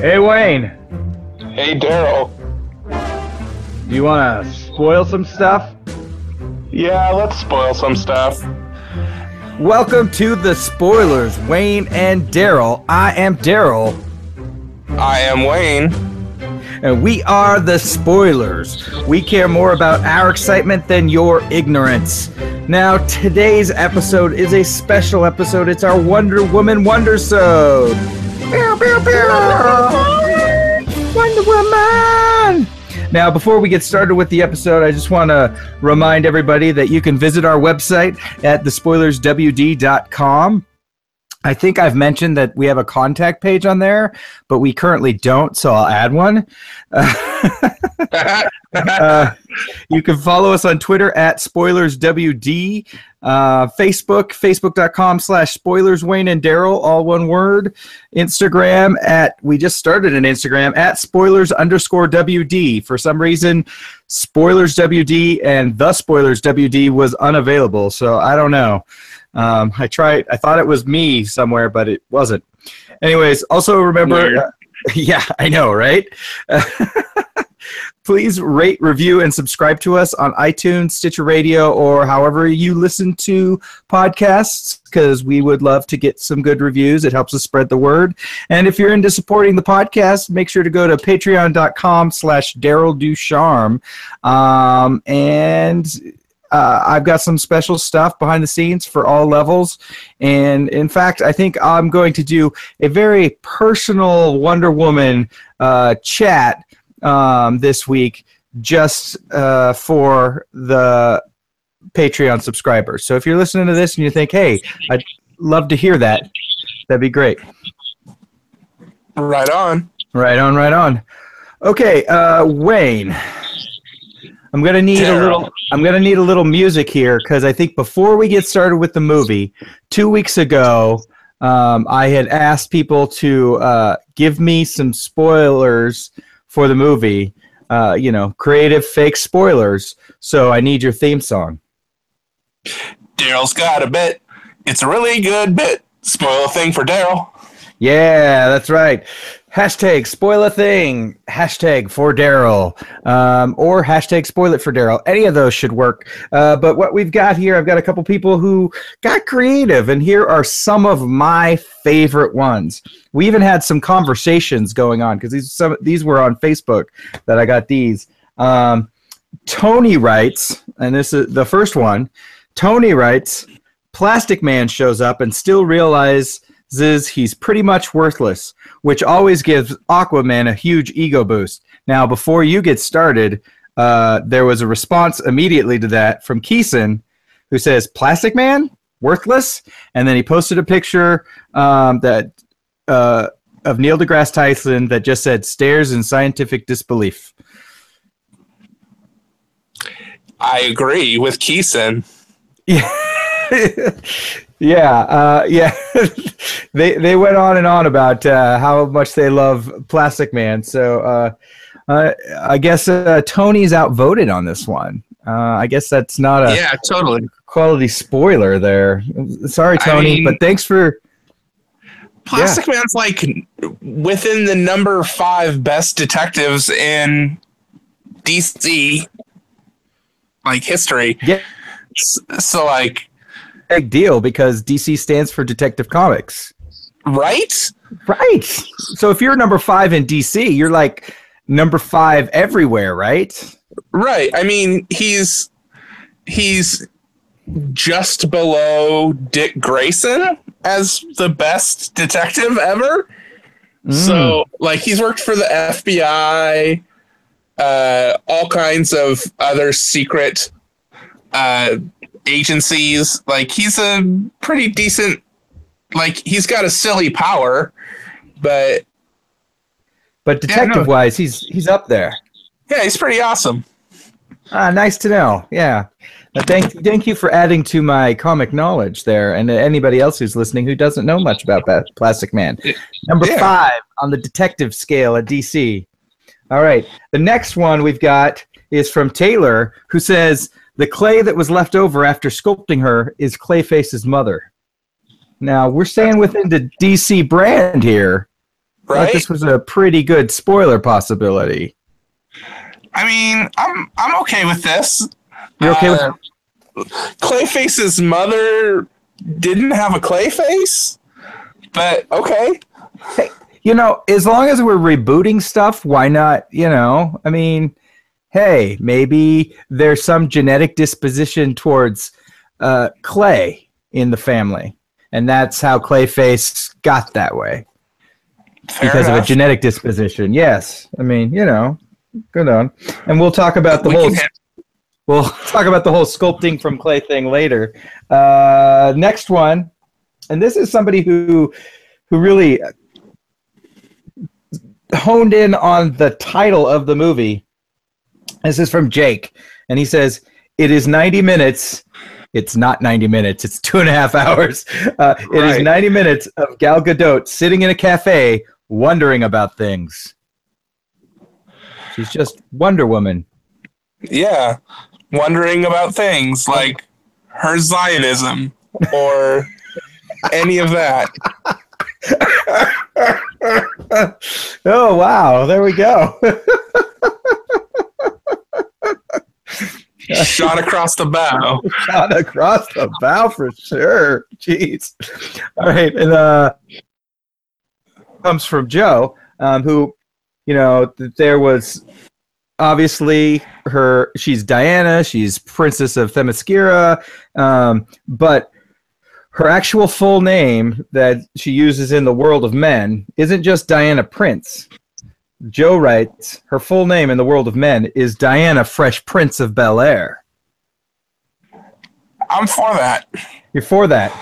Hey, Wayne. Hey, Daryl. Do you want to spoil some stuff? Yeah, let's spoil some stuff. Welcome to the spoilers, Wayne and Daryl. I am Daryl, I am Wayne. and we are the spoilers. We care more about our excitement than your ignorance. Now, today's episode is a special episode. It's our Wonder Woman Wondersode. Pew, Wonder Woman. Now, before we get started with the episode, I just want to remind everybody that you can visit our website at thespoilerswd.com. I think I've mentioned that we have a contact page on there, but we currently don't, so I'll add one. Uh, you can follow us on Twitter at spoilerswd, uh, Facebook, facebook.com slash spoilers Wayne and Daryl, all one word. Instagram at, we just started an Instagram at spoilers underscore WD. For some reason, spoilers WD and the spoilers WD was unavailable, so I don't know. Um, I tried, I thought it was me somewhere, but it wasn't. Anyways, also remember, Weird. yeah, I know, right? Please rate, review, and subscribe to us on iTunes, Stitcher Radio, or however you listen to podcasts, because we would love to get some good reviews. It helps us spread the word. And if you're into supporting the podcast, make sure to go to patreon.com slash Daryl Ducharme. Um, and uh, I've got some special stuff behind the scenes for all levels. And in fact, I think I'm going to do a very personal Wonder Woman uh, chat um, this week just uh, for the Patreon subscribers. So if you're listening to this and you think, hey, I'd love to hear that, that'd be great. right on. Right on, right on. Okay, uh, Wayne. I'm gonna need a little. I'm gonna need a little music here because I think before we get started with the movie, two weeks ago, um, I had asked people to uh, give me some spoilers for the movie. Uh, you know, creative fake spoilers. So I need your theme song. Daryl's got a bit. It's a really good bit. Spoil a thing for Daryl. Yeah, that's right. Hashtag spoil a thing. Hashtag for Daryl. Um, or hashtag spoil it for Daryl. Any of those should work. Uh, but what we've got here, I've got a couple people who got creative, and here are some of my favorite ones. We even had some conversations going on because these these were on Facebook that I got these. Um, Tony writes, and this is the first one. Tony writes, Plastic Man shows up and still realizes he's pretty much worthless, which always gives Aquaman a huge ego boost. Now, before you get started, uh, there was a response immediately to that from Keeson, who says, Plastic Man? Worthless? And then he posted a picture um, that uh, of Neil deGrasse Tyson that just said, stares in scientific disbelief. I agree with Keeson. Yeah, yeah, uh, yeah. they they went on and on about uh, how much they love Plastic Man. So uh, uh, I guess uh, Tony's outvoted on this one. Uh, I guess that's not a Yeah, totally. quality spoiler there. Sorry, I Tony, mean- but thanks for. Plastic Man's like within the number five best detectives in DC like history. Yeah. So like Big deal because DC stands for Detective Comics. right? Right. So if you're number five in DC, you're like number five everywhere, right? Right. I mean, he's he's just below Dick Grayson as the best detective ever. Mm. So, like, he's worked for the FBI, uh, all kinds of other secret uh, agencies. Like, he's a pretty decent. Like, he's got a silly power, but But Yeah, no. detective wise, he's he's up there. yeah, he's pretty awesome. Ah, nice to know. Yeah. Uh, thank thank you for adding to my comic knowledge there, and anybody else who's listening who doesn't know much about Plastic Man. Number Yeah. five on the detective scale at DC. All right. The next one we've got is from Taylor, who says the clay that was left over after sculpting her is Clayface's mother. Now we're staying within the DC brand here. Right? this was a pretty good spoiler possibility. I mean, I'm I'm okay with this. You're okay with Uh, Clayface's mother didn't have a clay face, but okay. you know, as long as we're rebooting stuff, why not? You know, I mean, hey, maybe there's some genetic disposition towards uh, clay in the family, and that's how Clayface got that way Fair because of a genetic disposition. Yes, I mean, you know, good on, and we'll talk about the We whole. have- We'll talk about the whole sculpting from clay thing later. Uh, next one, and this is somebody who who really honed in on the title of the movie. This is from Jake, and he says, "It is ninety minutes. It's not ninety minutes. It's two and a half hours. Uh, It is Right. ninety minutes of Gal Gadot sitting in a cafe, wondering about things. She's just Wonder Woman." yeah, wondering about things like her Zionism or any of that. oh wow! There we go. Shot across the bow. Shot across the bow for sure. Jeez. All right, and uh, comes from Joe, um, who, you know, there was obviously her. She's Diana. She's Princess of Themyscira, um, but her actual full name that she uses in the world of men isn't just Diana Prince. Joe writes her full name in the world of men is Diana Fresh Prince of Bel Air. I'm for that. You're for that.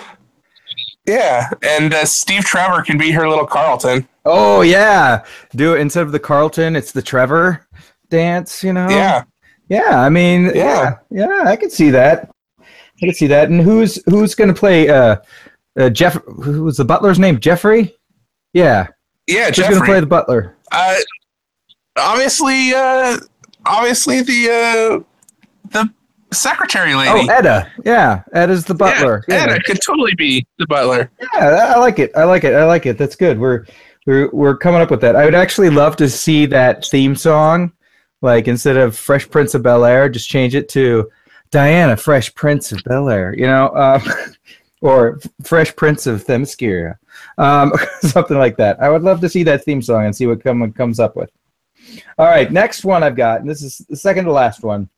Yeah, and uh, Steve Trevor can be her little Carlton. Oh yeah, do it instead of the Carlton. It's the Trevor dance. You know. Yeah, Yeah. I mean. Yeah. Yeah. Yeah. I could see that. I could see that. And who's who's gonna play? Uh, uh Jeff. Who was the butler's name? Jeffrey. Yeah. yeah, Who's Jeffrey. gonna play the butler? Uh, obviously, uh, obviously the uh, the secretary lady. Oh. Etta. Yeah. Etta's the butler. Yeah, Yeah. Anna could totally be the butler. Yeah, I like it. I like it. I like it. That's good. We're we're we're coming up with that. I would actually love to see that theme song, like instead of Fresh Prince of Bel Air, just change it to Diana Fresh Prince of Bel Air. You know, um, or Fresh Prince of Themyscira, um, something like that. I would love to see that theme song and see what come, comes up with. All right, next one I've got, and this is the second to last one.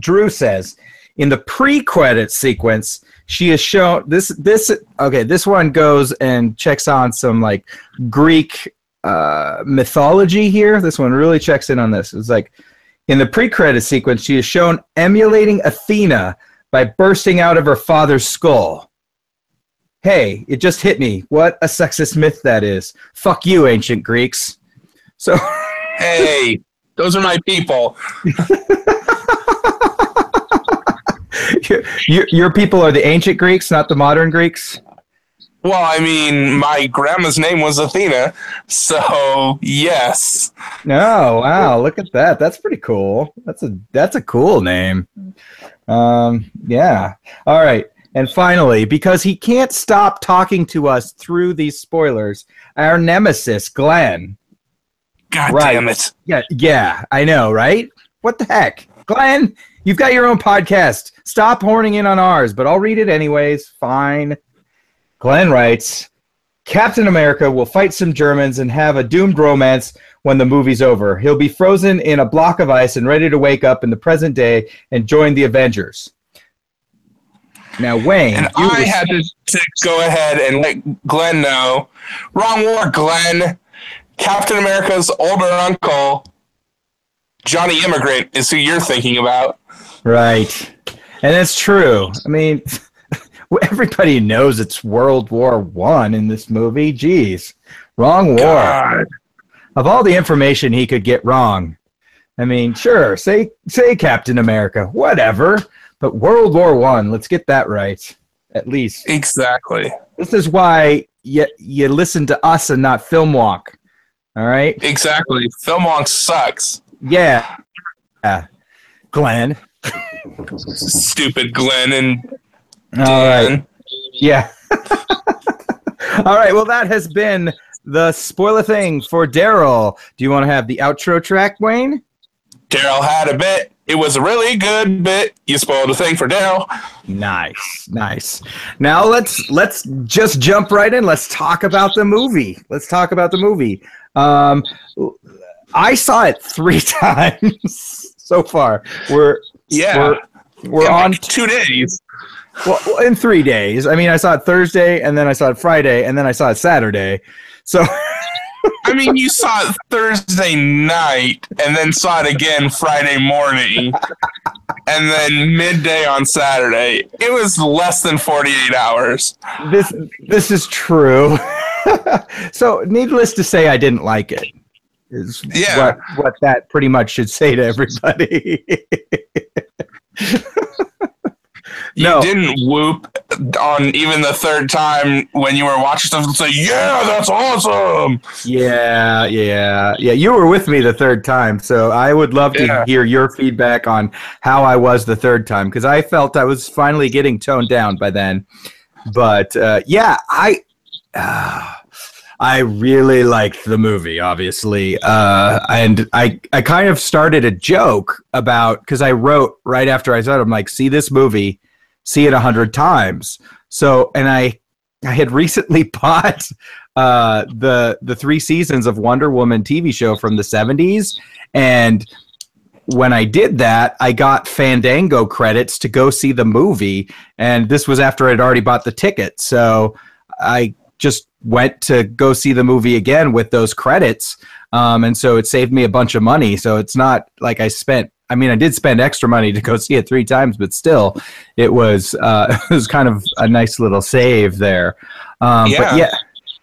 Drew says, in the pre-credit sequence, she is shown this this okay this one goes and checks on some like greek uh mythology here this one really checks in on this it's like in the pre-credit sequence she is shown emulating athena by bursting out of her father's skull hey it just hit me what a sexist myth that is fuck you ancient greeks so Hey, those are my people. your, your people are the ancient greeks not the modern greeks Well, I mean, my grandma's name was Athena, so yes. Oh wow! Look at that. That's pretty cool. That's a that's a cool name. Um, yeah. All right. And finally, because he can't stop talking to us through these spoilers, our nemesis, Glenn. God Right. damn it. Yeah, yeah, I know, right? What the heck, Glenn? You've got your own podcast. Stop horning in on ours, but I'll read it anyways. Fine. Glenn writes Captain America will fight some Germans and have a doomed romance when the movie's over. He'll be frozen in a block of ice and ready to wake up in the present day and join the Avengers. Now, Wayne, And you I was- had to, to go ahead and let Glenn know. Wrong war, Glenn. Captain America's older uncle, Johnny Immigrant, is who you're thinking about. Right. And it's true. I mean, everybody knows it's World War One in this movie. Jeez. Wrong war. God. Of all the information he could get wrong. I mean, sure, say say Captain America, whatever. But World War One, let's get that right. At least. Exactly. This is why you, you listen to us and not Filmwonk. All right? Exactly. Filmwonk sucks. Yeah. Yeah. Glenn. Stupid Glenn and All right. Yeah. All right. Well, that has been the spoiler thing for Daryl. Do you want to have the outro track, Wayne? Daryl had a bit. It was a really good bit. You spoiled a thing for Daryl. Nice, nice. Now let's let's just jump right in. Let's talk about the movie. Let's talk about the movie. Um, I saw it three times so far. We're Yeah. we're, we're on like two days. well in three days. I mean, I saw it Thursday, and then I saw it Friday, and then I saw it Saturday. So I mean, you saw it Thursday night and then saw it again Friday morning and then midday on Saturday. It was less than 48 hours. this this is true. so, needless to say, I didn't like it. Is Yeah. what what that pretty much should say to everybody. You No. didn't whoop on even the third time when you were watching stuff and say, Yeah, that's awesome. yeah, yeah, yeah. You were with me the third time, so I would love to Yeah. hear your feedback on how I was the third time because I felt I was finally getting toned down by then. But uh, yeah, I. Uh, I really liked the movie, obviously, uh, and I I kind of started a joke about because I wrote right after I saw it, I'm like, see this movie, see it a hundred times. So, and I I had recently bought uh, the the three seasons of Wonder Woman TV show from the '70s, and when I did that, I got Fandango credits to go see the movie, and this was after I'd already bought the ticket. So I just went to go see the movie again with those credits, um, and so it saved me a bunch of money. So it's not like I spent. I mean, I did spend extra money to go see it three times, but still, it was uh, it was kind of a nice little save there. Um, Yeah. But yeah,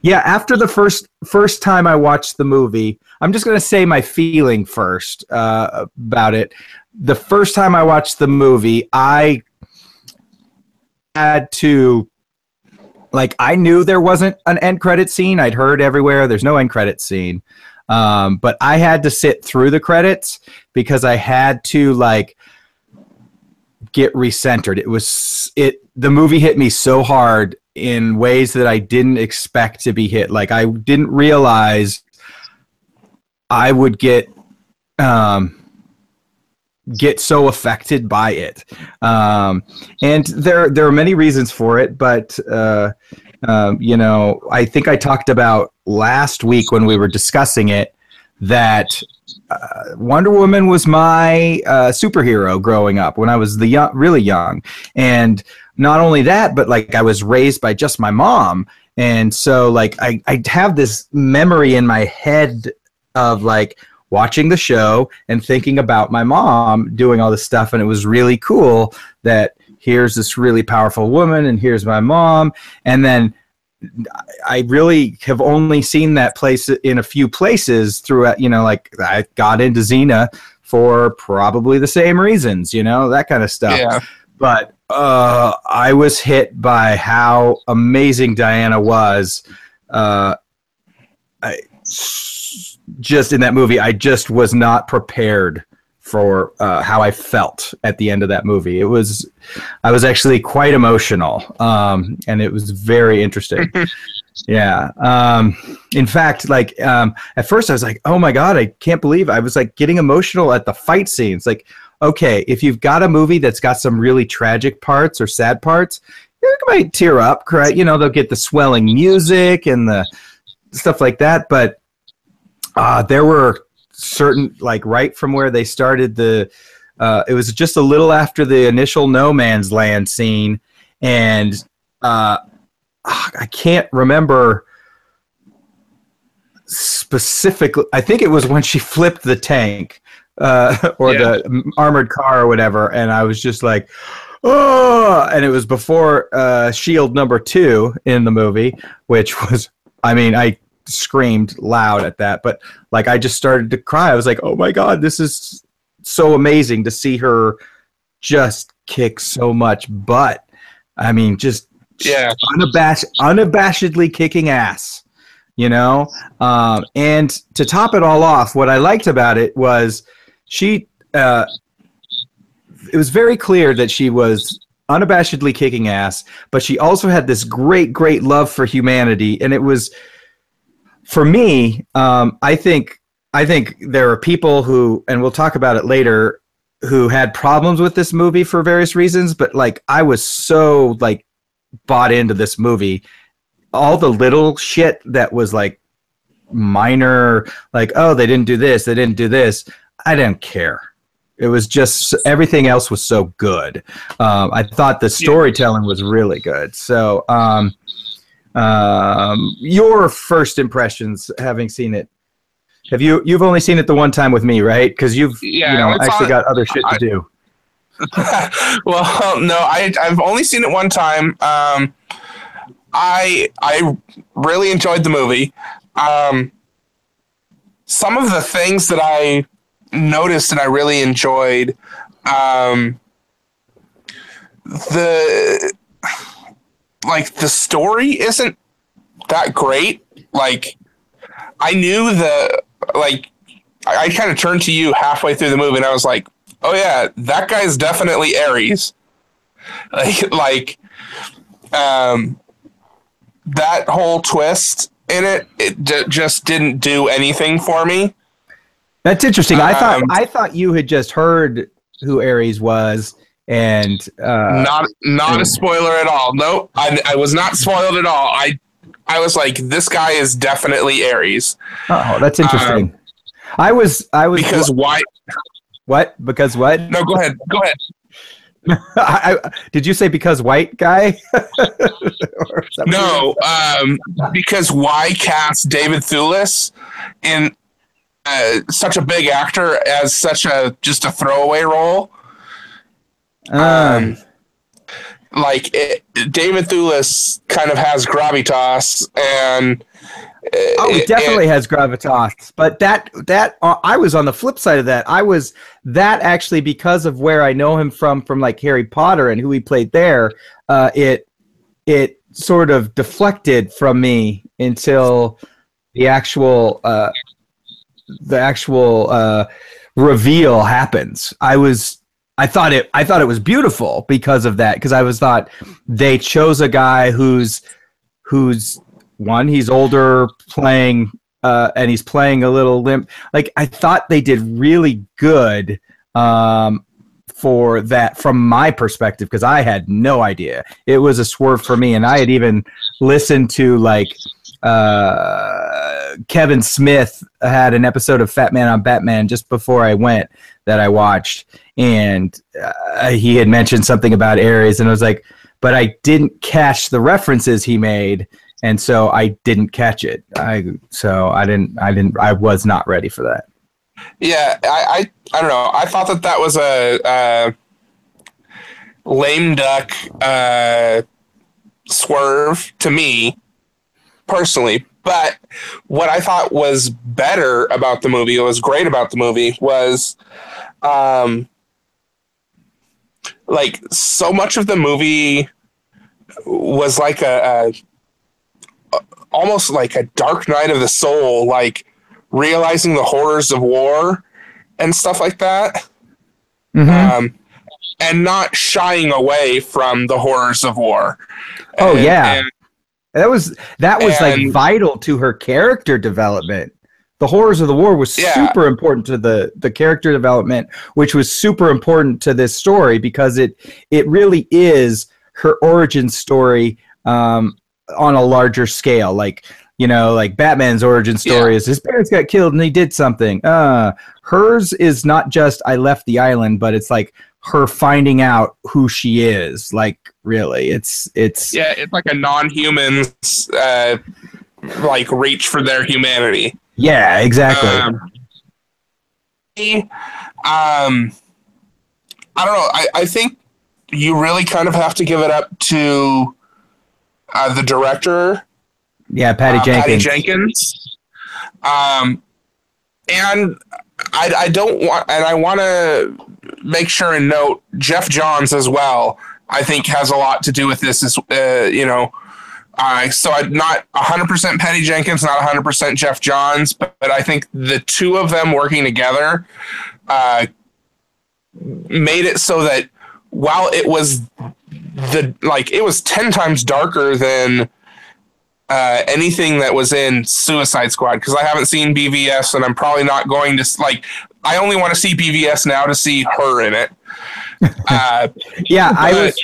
yeah. After the first first time I watched the movie, I'm just gonna say my feeling first uh, about it. The first time I watched the movie, I had to like I knew there wasn't an end credit scene. I'd heard everywhere there's no end credit scene. Um, but I had to sit through the credits because I had to like get recentered. It was it the movie hit me so hard in ways that I didn't expect to be hit. Like I didn't realize I would get um get so affected by it. Um and there there are many reasons for it, but uh um, you know, I think I talked about last week when we were discussing it that uh, Wonder Woman was my uh, superhero growing up when I was the young, really young, and not only that, but like I was raised by just my mom, and so like I I have this memory in my head of like watching the show and thinking about my mom doing all this stuff, and it was really cool that here's this really powerful woman and here's my mom and then I really have only seen that place in a few places throughout, you know, like I got into Xena for probably the same reasons, you know, that kind of stuff. Yeah. But uh, I was hit by how amazing Diana was. Uh, I, just in that movie, I just was not prepared for uh, how I felt at the end of that movie. It was, I was actually quite emotional, um, and it was very interesting. yeah. Um, in fact, like um, at first, I was like, "Oh my god, I can't believe!" I was like getting emotional at the fight scenes. Like, okay, if you've got a movie that's got some really tragic parts or sad parts, you might tear up, right? You know, they'll get the swelling music and the stuff like that, but uh, there were certain like right from where they started the uh, it was just a little after the initial no man's land scene. And uh, i can't remember specifically i think it was when she flipped the tank uh, or Yeah. the armored car or whatever. And i was just like oh and it was before uh, shield number two in the movie which was i mean i screamed loud at that but like i just started to cry. I was like oh my god this is so amazing to see her just kick so much butt. I mean just Yeah. unabash- unabashedly kicking ass you know? Um, and to top it all off what i liked about it was she uh, it was very clear that she was unabashedly kicking ass but she also had this great great love for humanity and it was for me, um, I think I think there are people who, and we'll talk about it later, who had problems with this movie for various reasons. But like, I was so like bought into this movie. All the little shit that was like minor, like oh they didn't do this, they didn't do this. I didn't care. It was just everything else was so good. Um, I thought the storytelling was really good. So, um, um, your first impressions, having seen it, have you? You've only seen it the one time with me, right? Because you've Yeah, you know actually on- got other shit to I- do. well, no, I I've only seen it one time. Um, I I really enjoyed the movie. Um, some of the things that I noticed and I really enjoyed, um, the like the story isn't that great. Like I knew the like I, I kind of turned to you halfway through the movie and I was like, oh yeah, that guy's definitely Ares. Like like um that whole twist in it it j- just didn't do anything for me. That's interesting. I thought Um, I thought you had just heard who Aries was, and uh, not not a spoiler at all. Nope, I, I was not spoiled at all. I I was like, this guy is definitely Ares. oh, that's interesting. I was I was um, because why? what because what? No, go ahead. Go ahead. I, I, did you say because white guy? Or is that what you- No, um, because why cast David Thewlis in uh, such a big actor as such a just a throwaway role? Um, Like it, David Thewlis kind of has gravitas, and oh, he it- definitely has gravitas. But that that uh, I was on the flip side of that. I was that actually because of where I know him from, from like Harry Potter and who he played there. Uh, it it sort of deflected from me until the actual uh, the actual uh, reveal happens. I was I thought it I thought it was beautiful because of that because I was thought they chose a guy who's who's one he's older playing uh, and he's playing a little limp. Like I thought they did really good um, for that from my perspective because I had no idea. It was a swerve for me and I had even listened to like uh, Kevin Smith had an episode of Fat Man on Batman just before I went that I watched, and uh, he had mentioned something about Ares, and I was like, but I didn't catch the references he made, and so I didn't catch it. I so I didn't I didn't I was not ready for that. yeah, I, I I don't know. I thought that that was a, a lame duck uh, swerve to me personally. But what I thought was better about the movie, what was great about the movie, was um, like so much of the movie was like a, a almost like a dark night of the soul, like realizing the horrors of war and stuff like that um, and not shying away from the horrors of war. Oh, And- yeah. and- That was that was like vital to her character development. The horrors of the war was Yeah. super important to the the character development, which was super important to this story because it it really is her origin story um, on a larger scale. Like you know, like Batman's origin story is his parents got killed and he did something. Uh, hers is not just I left the island, but it's like her finding out who she is. Like really, it's it's yeah, it's like a non-human uh, like reach for their humanity. yeah, exactly. Um, um, I don't know. I, I think you really kind of have to give it up to uh, the director, Yeah, Patty uh, Jenkins. Patty Jenkins. Um, and I, I don't want, and I want to make sure and note Geoff Johns as well. I think has a lot to do with this. Is uh, you know, uh, so I'm not 100% Patty Jenkins, not 100% Geoff Johns, but, but I think the two of them working together uh, made it so that while it was the like it was 10 times darker than uh, anything that was in Suicide Squad because I haven't seen BVS and I'm probably not going to like. I only want to see BVS now to see her in it. Uh, yeah, I was.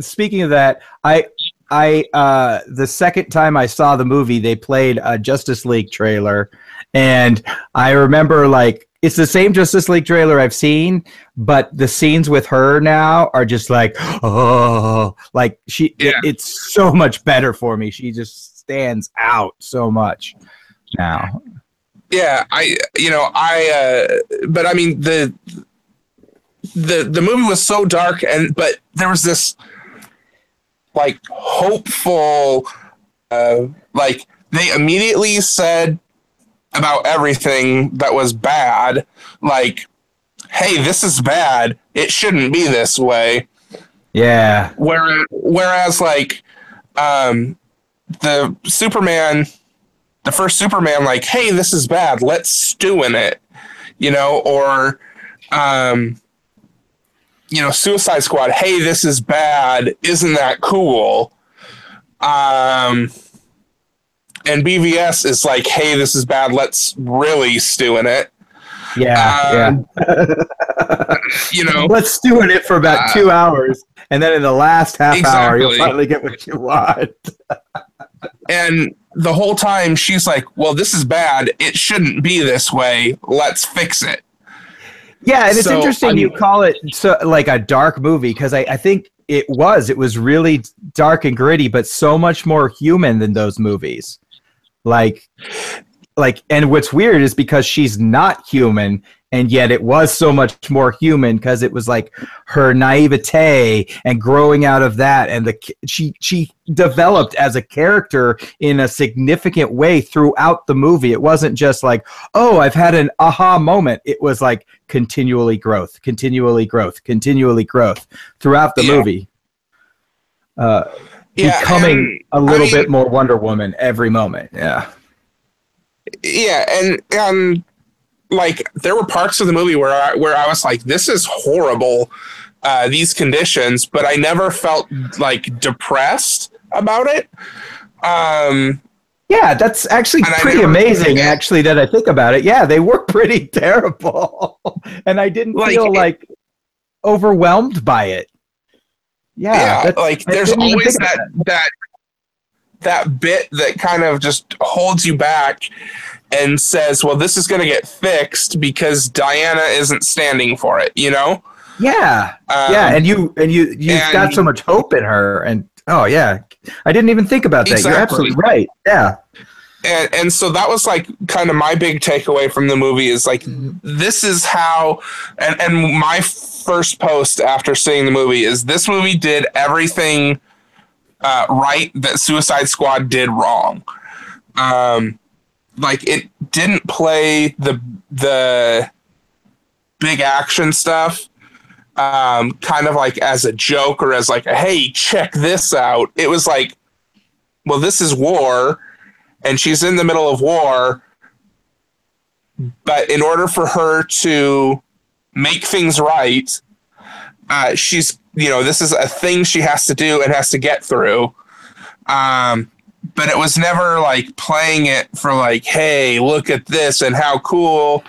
Speaking of that, I I uh, the second time I saw the movie, they played a Justice League trailer, and I remember like it's the same Justice League trailer I've seen, but the scenes with her now are just like oh, like she. Yeah. It, it's so much better for me. She just stands out so much now. Yeah, I you know I uh, but I mean the the the movie was so dark and but there was this like hopeful uh like they immediately said about everything that was bad like hey this is bad. It shouldn't be this way. Yeah. Whereas whereas like um the superman the first superman like hey this is bad let's stew in it you know or um you know, Suicide Squad, hey, this is bad. Isn't that cool? Um, and BVS is like, hey, this is bad. Let's really stew in it. Yeah, um, yeah. you know, let's do it for about uh, two hours, and then in the last half exactly. hour, you'll finally get what you want. and the whole time, she's like, "Well, this is bad. It shouldn't be this way. Let's fix it." Yeah, and it's so, interesting I mean, you call it so like a dark movie because I, I think it was. It was really dark and gritty, but so much more human than those movies. Like like and what's weird is because she's not human and yet it was so much more human because it was like her naivete and growing out of that and the she she developed as a character in a significant way throughout the movie. It wasn't just like oh i've had an aha moment. It was like continually growth continually growth continually growth throughout the yeah. movie. Uh yeah, becoming a little I mean, bit more wonder woman every moment. Yeah yeah and um like there were parts of the movie where I where I was like, this is horrible, uh, these conditions, but I never felt like depressed about it. Um, yeah, that's actually pretty amazing. Actually, that I think about it, yeah, they were pretty terrible, and I didn't like, feel like overwhelmed by it. Yeah, yeah like there's always that, that that that bit that kind of just holds you back and says, "Well, this is going to get fixed because Diana isn't standing for it," you know? Yeah, um, yeah, and you and you you've and, got so much hope in her, and oh yeah, I didn't even think about that. Exactly. You're absolutely right. Yeah. And, and so that was like kind of my big takeaway from the movie is like this is how and, and my first post after seeing the movie is this movie did everything uh, right that Suicide Squad did wrong. Um, like it didn't play the the big action stuff um, kind of like as a joke or as like a, hey check this out it was like well this is war and she's in the middle of war but in order for her to make things right uh, she's you know this is a thing she has to do and has to get through um, but it was never like playing it for like, hey, look at this and how cool.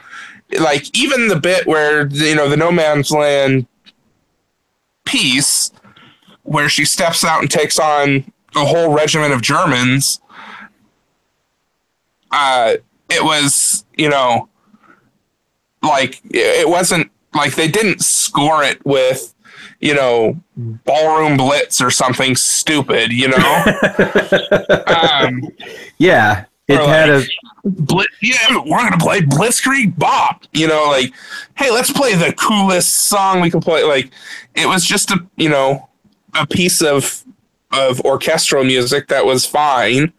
Like even the bit where you know the No Man's Land piece, where she steps out and takes on a whole regiment of Germans. Uh, it was you know, like it wasn't like they didn't score it with you know, ballroom blitz or something stupid, you know? um, yeah. It had like, a blitz. Yeah, we're gonna play Blitzkrieg Bop. You know, like, hey, let's play the coolest song we can play. Like, it was just a you know a piece of of orchestral music that was fine,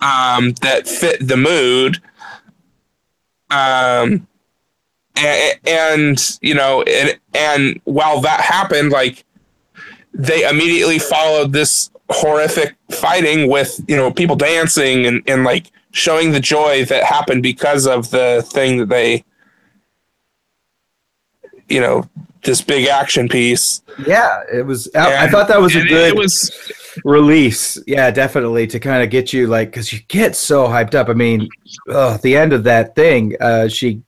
um, that fit the mood. Um, and, and you know, and, and while that happened, like they immediately followed this horrific fighting with you know people dancing and, and like showing the joy that happened because of the thing that they you know this big action piece yeah it was and, i thought that was a good it was release. Yeah, definitely to kind of get you like because you get so hyped up. I mean, the end of that thing, uh, she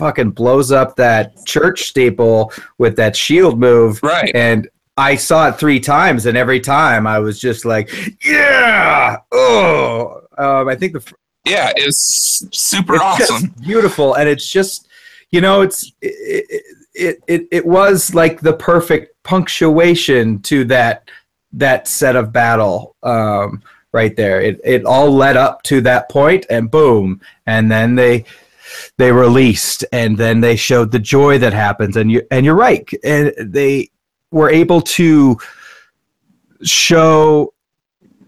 fucking blows up that church steeple with that shield move, Right. And I saw it three times, and every time I was just like, yeah, oh. Um, I think the Yeah, it's super it's awesome. beautiful and it's just you know it's it, it it it was like the perfect punctuation to that that set of battle um right there it it all led up to that point and boom and then they they released and then they showed the joy that happens and you and you're right and they were able to show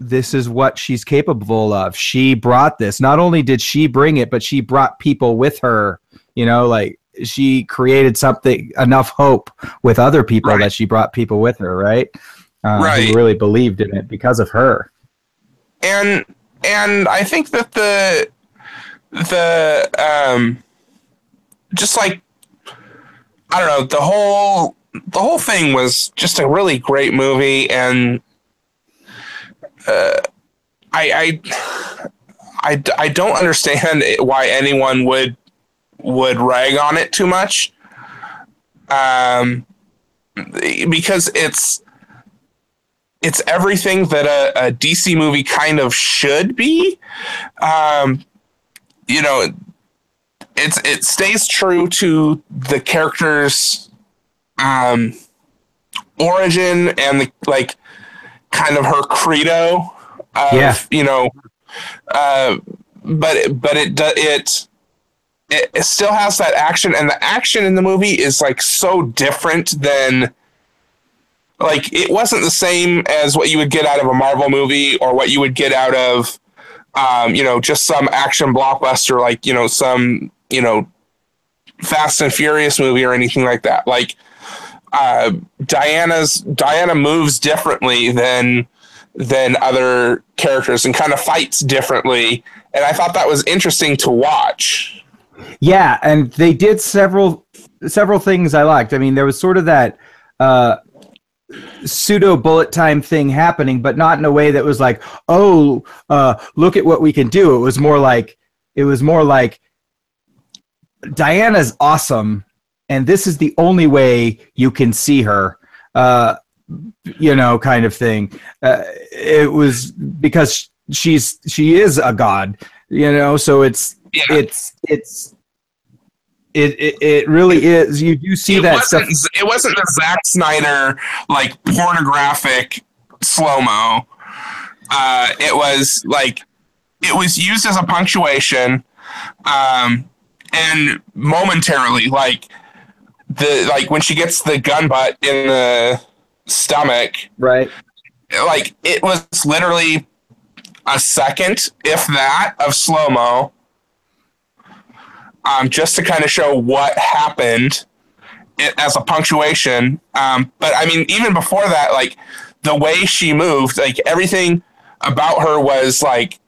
this is what she's capable of. She brought this. Not only did she bring it, but she brought people with her. You know, like she created something enough hope with other people Right. that she brought people with her, right? Uh, Right. Who really believed in it because of her. and and I think that the the um just like I don't know the whole the whole thing was just a really great movie and uh, I I I I don't understand why anyone would would rag on it too much um because it's it's everything that a, a DC movie kind of should be. Um, you know, it's it stays true to the character's um, origin and the like, kind of her credo. Of, Yeah. You know, uh, but but it. It, it still has that action, and the action in the movie is like so different than like it wasn't the same as what you would get out of a Marvel movie or what you would get out of um, you know just some action blockbuster like you know some you know Fast and Furious movie or anything like that. Like uh, Diana's Diana moves differently than than other characters and kind of fights differently. And I thought that was interesting to watch. Yeah, and they did several several things I liked. I mean, there was sort of that uh, pseudo bullet time thing happening, but not in a way that was like, "Oh, uh, look at what we can do." It was more like it was more like Diana's awesome, and this is the only way you can see her. Uh, you know, kind of thing. Uh, it was because she's she is a god. You know, so it's yeah it's it's it, it it really is. You do see it that stuff. it wasn't the Zack Snyder like pornographic slow mo. Uh, it was like it was used as a punctuation, um, and momentarily, like the like when she gets the gun butt in the stomach, Right. like it was literally a second, if that, of slow mo, um, just to kind of show what happened as a punctuation. Um, but I mean, even before that, like the way she moved, like everything about her was like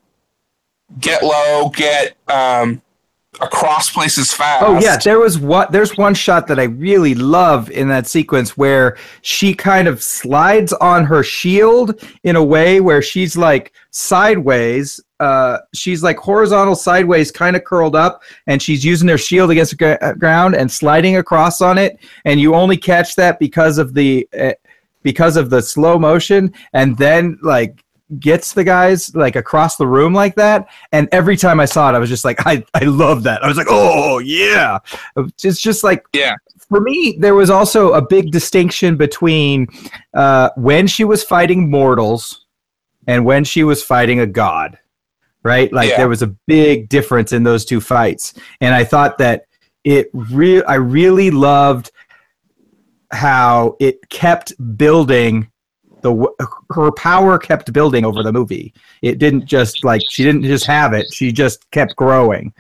get low, get um, across places fast. Oh yeah, there was what there's one shot that I really love in that sequence where she kind of slides on her shield in a way where she's like sideways. Uh, she's like horizontal sideways, kind of curled up, and she's using her shield against the uh, ground and sliding across on it. And you only catch that because of the uh, because of the slow motion, and then like gets the guys like across the room like that and every time i saw it i was just like i i love that i was like oh yeah it's just like Yeah. for me there was also a big distinction between uh when she was fighting mortals and when she was fighting a god right like Yeah. there was a big difference in those two fights and i thought that it real i really loved how it kept building the her power kept building over the movie. It didn't just like she didn't just have it; she just kept growing.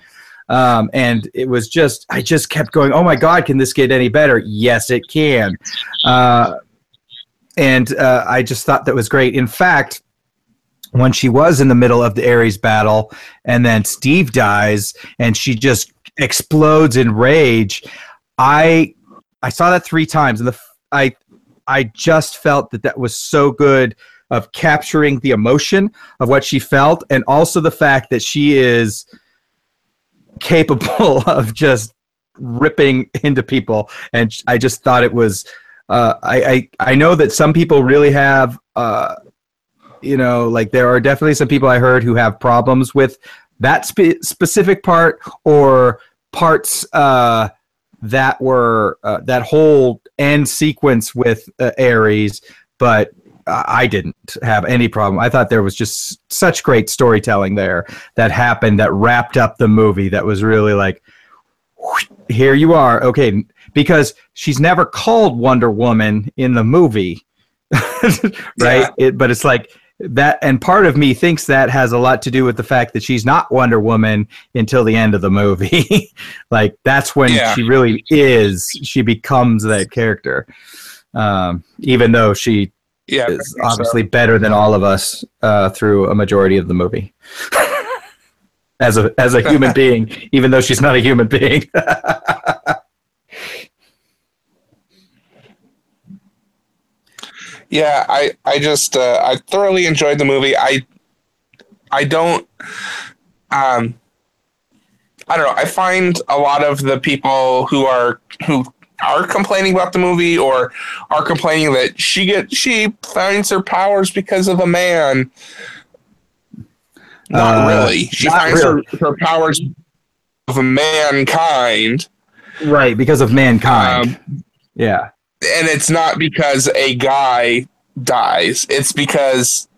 Um, and it was just I just kept going. Oh my God, can this get any better? Yes, it can. Uh, and uh, I just thought that was great. In fact, when she was in the middle of the Ares battle, and then Steve dies, and she just explodes in rage. I I saw that three times, and the I I just felt that that was so good of capturing the emotion of what she felt, and also the fact that she is capable of just ripping into people. And I just thought it was. Uh, I, I I know that some people really have. Uh, you know, like there are definitely some people I heard who have problems with that spe- specific part or parts uh, that were uh, that whole end sequence with uh, Ares, but I didn't have any problem. I thought there was just such great storytelling there that happened that wrapped up the movie. That was really like, here you are, okay, because she's never called Wonder Woman in the movie, right? Yeah. It, but it's like that and part of me thinks that has a lot to do with the fact that she's not Wonder Woman until the end of the movie. like that's when yeah. she really is. She becomes that character, um, even though she yeah, is obviously so. better than all of us uh, through a majority of the movie. as a as a human being, even though she's not a human being. Yeah, I I just uh, I thoroughly enjoyed the movie. I I don't um I don't know. I find a lot of the people who are who are complaining about the movie or are complaining that she get she finds her powers because of a man. Not uh, really. She not finds really. Her, her powers of mankind. Right, because of mankind. Um, yeah and it's not because a guy dies. It's because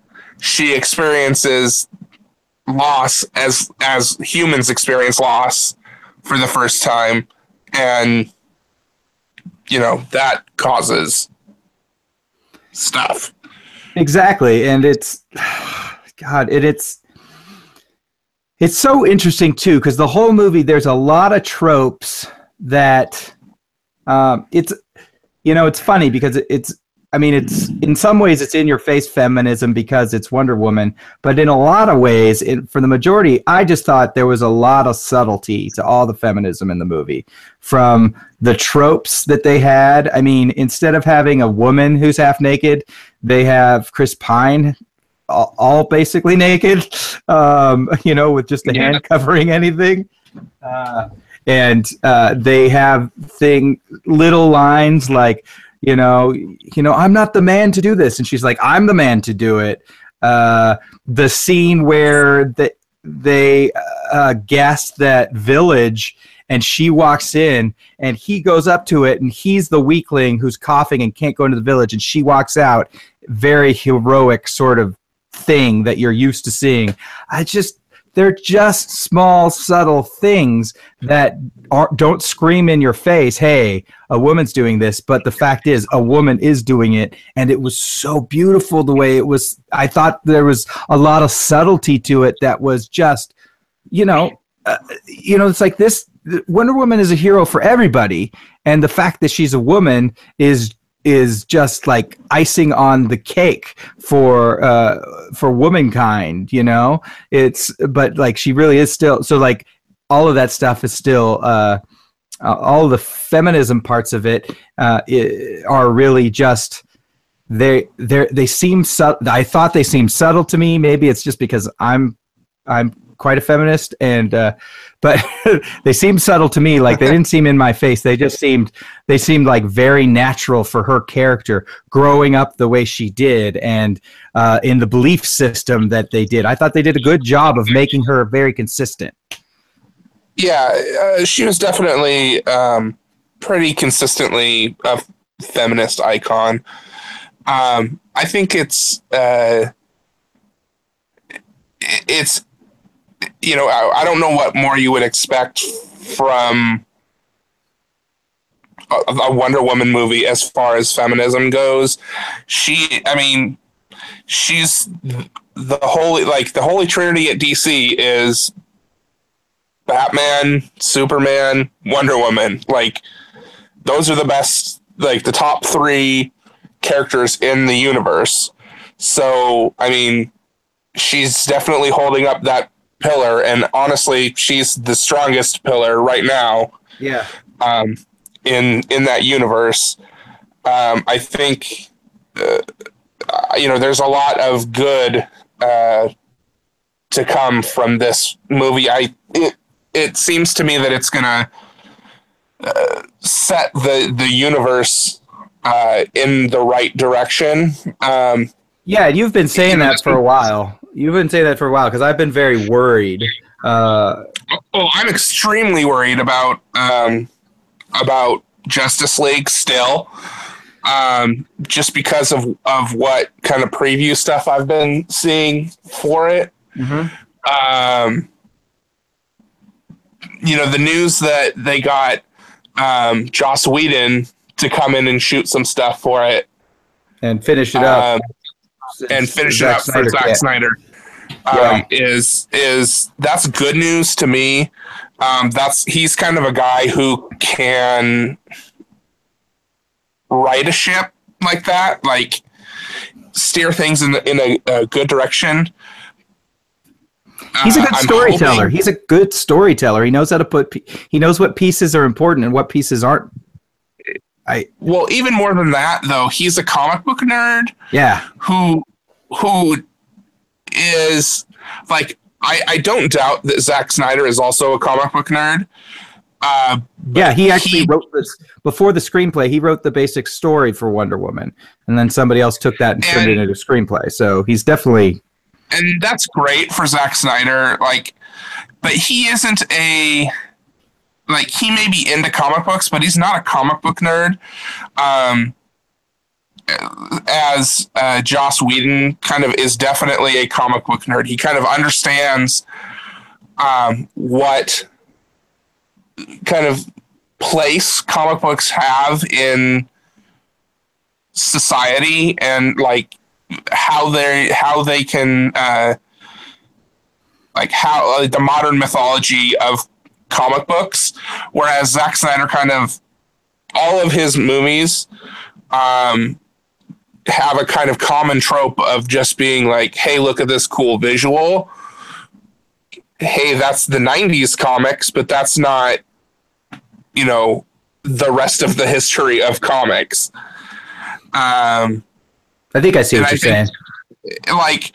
she experiences loss as as humans experience loss for the first time. And you know that causes stuff. Exactly. And it's god it, it's it's so interesting too because the whole movie there's a lot of tropes that um, it's you know, it's funny because it's I mean, it's in some ways it's in your face feminism because it's Wonder Woman, but in a lot of ways, it, for the majority, I just thought there was a lot of subtlety to all the feminism in the movie. From the tropes that they had, I mean, instead of having a woman who's half naked, they have Chris Pine all, all basically naked, um, you know, with just a yeah. hand covering anything. Uh, and uh, they have thing little lines like you know you know i'm not the man to do this. And she's like i'm the man to do it. Uh, the scene where the, they uh, that village and she walks in and he goes up to it and he's the weakling who's coughing and can't go into the village and she walks out. Very heroic sort of thing that you're used to seeing. I just they're just small, subtle things that don't scream in your face, hey, a woman's doing this. But the fact is, a woman is doing it. And it was so beautiful the way it was. I thought there was a lot of subtlety to it that was just, you know, uh, you know, it's like this Wonder Woman is a hero for everybody. And the fact that she's a woman is is just like icing on the cake for uh for womankind you know? It's but like she really is still so like all of that stuff is still uh all the feminism parts of it uh are really just they they they seem su- I thought they seemed subtle to me. Maybe it's just because I'm I'm quite a feminist, and uh, but they seemed subtle to me. Like they didn't seem in my face. They just seemed they seemed like very natural for her character growing up the way she did, and uh, in the belief system that they did. I thought they did a good job of making her very consistent. Yeah, uh, she was definitely um, pretty consistently a feminist icon. Um, I think it's uh, it's you know, I, I don't know what more you would expect from a, a Wonder Woman movie as far as feminism goes. She, I mean, she's the holy, like the holy trinity at DC is Batman, Superman, Wonder Woman. Like those are the best, like the top three characters in the universe. So, I mean, she's definitely holding up that pillar, and honestly, she's the strongest pillar right now. Yeah. Um, in in that universe, um, I think. Uh, you know, there's a lot of good uh, to come from this movie. I it, it seems to me that it's gonna uh, set the the universe uh, in the right direction. Um, yeah, you've been saying that for a while. You've been saying that for a while because I've been very worried. Uh, oh, I'm extremely worried about um, about Justice League still, um, just because of of what kind of preview stuff I've been seeing for it. mhm. Um, you know, the news that they got um, Joss Whedon to come in and shoot some stuff for it And finish it up. um, and finish Zack it up Snyder, for Zack yeah. Snyder. Um, Yeah. is is that's good news to me. Um, that's he's kind of a guy who can right a ship like that, like steer things in in a, a good direction. He's a Uh, good I'm storyteller. hoping- He's a good storyteller. He knows how to put. He knows what pieces are important and what pieces aren't. I well, even more than that, though, he's a comic book nerd. yeah. who who is like I, I don't doubt that Zack Snyder is also a comic book nerd. Uh, Yeah, he actually he- wrote this before the screenplay. He wrote the basic story for Wonder Woman, and then somebody else took that and turned it into a screenplay. So he's definitely and that's great for Zack Snyder. Like, but he isn't a like he may be into comic books, but he's not a comic book nerd. Um, as uh, Joss Whedon kind of is definitely a comic book nerd. He kind of understands um, what kind of place comic books have in society and like how they how they can uh, like how the modern mythology of comic books, whereas Zack Snyder kind of all of his movies um, have a kind of common trope of just being like, "Hey, look at this cool visual." Hey, that's the '90s comics, but that's not, you know, the rest of the history of comics. Um, I think I see what you're saying. like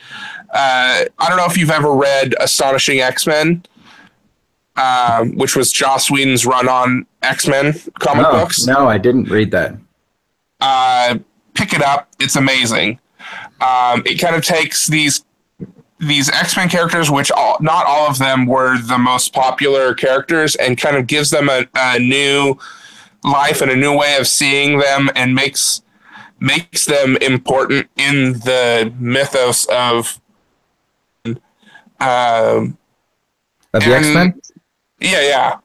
uh, I don't know if you've ever read Astonishing X Men, um, which was Joss Whedon's run on X Men comic No, books. no, I didn't read that. Uh, pick it up; it's amazing. Um, it kind of takes these these X Men characters, which all, not all of them were the most popular characters, and kind of gives them a, a new life and a new way of seeing them, and makes makes them important in the mythos of um, Of the X Men. yeah, yeah,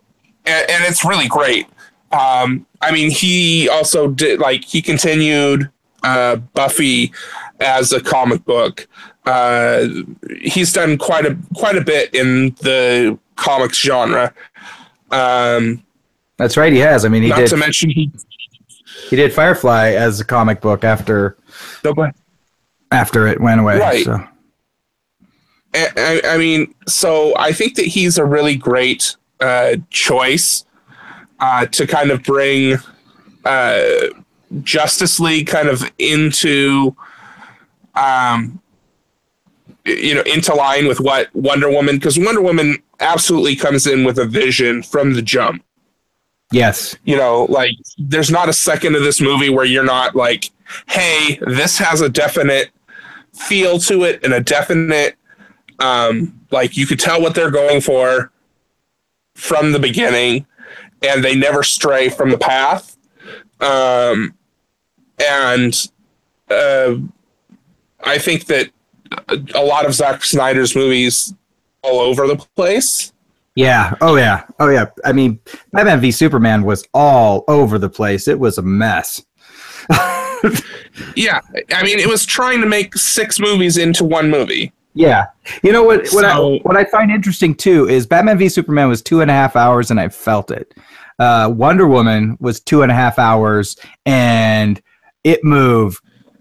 and, and it's really great. Um, I mean, he also did like he continued uh, Buffy as a comic book. Uh, he's done quite a quite a bit in the comics genre. Um, That's right. He has. I mean, he not did. to mention he. He did Firefly as a comic book after after it went away. Right. So I, I- I mean, so I think that he's a really great uh, choice uh, to kind of bring uh, Justice League kind of into, um, you know, into line with what Wonder Woman, because Wonder Woman absolutely comes in with a vision from the jump. yes, You know, like there's not a second of this movie where you're not like, hey, this has a definite feel to it and a definite um like you could tell what they're going for from the beginning and they never stray from the path um and uh i think that a- lot of Zack Snyder's movies all over the place yeah, oh yeah, oh yeah. I mean, Batman v Superman was all over the place. It was a mess. yeah i mean it was trying to make six movies into one movie Yeah, you know what? What, So- I, what I find interesting too is Batman v Superman was two and a half hours, and I felt it. Uh, Wonder Woman was two and a half hours, and it moved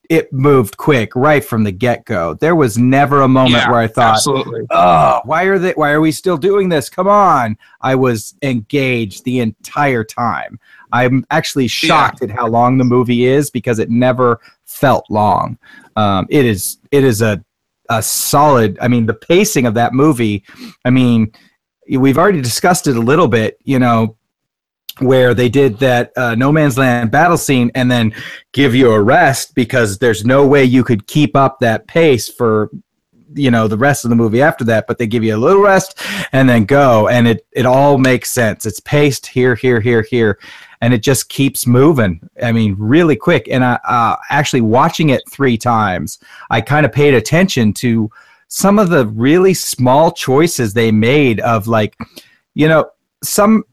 it moved quick right from the get go. There was never a moment Yeah, where I thought, absolutely. "Oh, why are they? Why are we still doing this? Come on!" I was engaged the entire time. I'm actually shocked at how long the movie is because it never felt long. Um, it is it is a a solid. I mean, the pacing of that movie. I mean, we've already discussed it a little bit. You know, where they did that uh, no man's land battle scene and then give you a rest because there's no way you could keep up that pace for you know the rest of the movie after that but they give you a little rest and then go. And it it all makes sense. It's paced here here here here and it just keeps moving. I mean really quick. And i uh, actually watching it three times i kind of paid attention to some of the really small choices they made of like you know some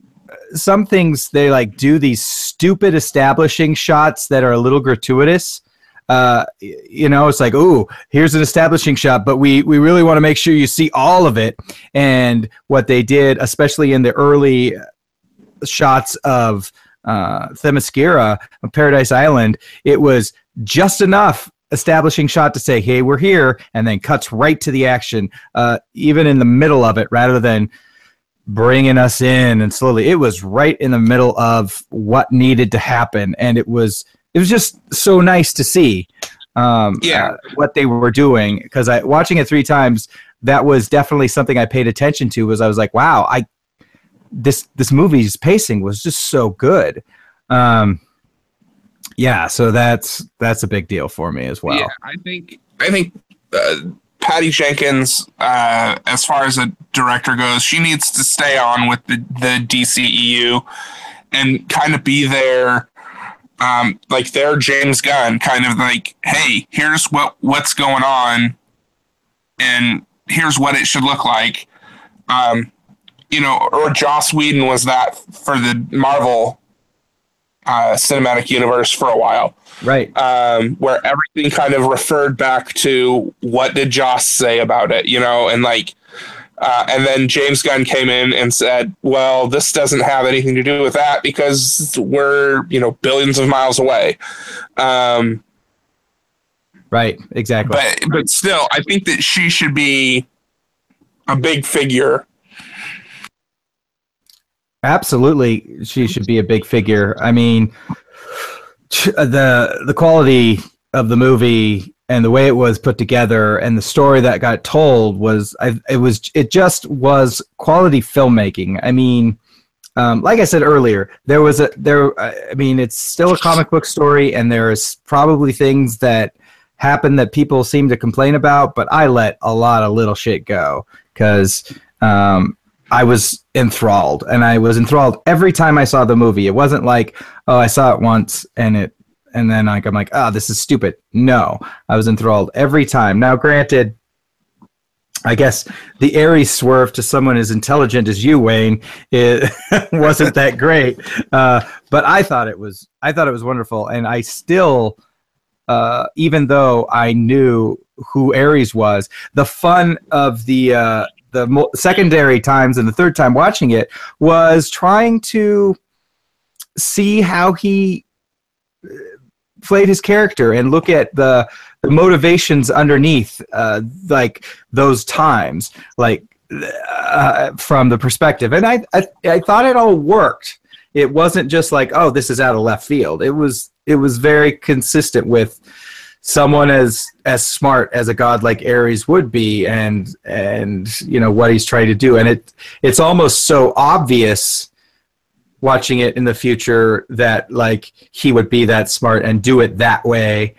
some things they like do these stupid establishing shots that are a little gratuitous. Uh you know it's like oh here's an establishing shot but we we really want to make sure you see all of it. And what they did especially in the early shots of uh themyscira paradise island it was just enough establishing shot to say hey we're here and then cuts right to the action uh even in the middle of it rather than bringing us in and slowly it was right in the middle of what needed to happen and it was it was just so nice to see um Yeah. uh, what they were doing because i watching it three times that was definitely something i paid attention to was i was like wow i this this movie's pacing was just so good um yeah so that's that's a big deal for me as well Yeah, I think I think uh, Patty Jenkins, uh, as far as a director goes, she needs to stay on with the the DCEU and kind of be there, um, like their James Gunn, kind of like, hey, here's what what's going on, and here's what it should look like. Um, you know, or Joss Whedon was that for the Marvel uh, cinematic universe for a while right um, where everything kind of referred back to what did Joss say about it, you know, and like, uh, and then James Gunn came in and said, "Well, this doesn't have anything to do with that because we're you know billions of miles away." Um, right exactly but but still, I think that she should be a big figure. Absolutely, she should be a big figure. I mean, the the quality of the movie and the way it was put together and the story that got told was I, it was it just was quality filmmaking. I mean, um, like I said earlier, there was a there. I mean, it's still a comic book story, and there's probably things that happen that people seem to complain about. But I let a lot of little shit go because um, I was enthralled, and I was enthralled every time I saw the movie. It wasn't like, oh, I saw it once and it, and then like I'm like, oh, this is stupid. No, I was enthralled every time. Now, granted. I guess the Ares swerve to someone as intelligent as you, Wayne, it wasn't that great. Uh, but I thought it was. I thought it was wonderful, and I still, uh, even though I knew who Ares was, the fun of the uh, the secondary times and the third time watching it was trying to see how he uh, played his character and look at the the motivations underneath uh, like those times like uh, from the perspective. And I, I i thought it all worked. It wasn't just like oh this is out of left field. It was it was very consistent with someone as as smart as a god like ares would be and and you know what he's trying to do. And it it's almost so obvious watching it in the future that like he would be that smart and do it that way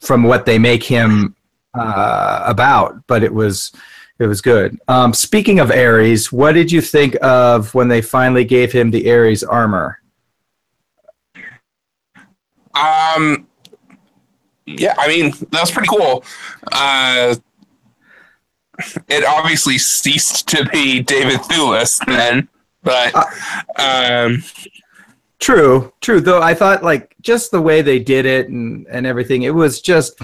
from what they make him uh, about. But it was it was good. Um, speaking of ares what did you think of when they finally gave him the ares armor? Um, yeah, I mean that was pretty cool. Uh, it obviously ceased to be David Thewlis then, but um, True, true. Though I thought like just the way they did it and and everything, it was just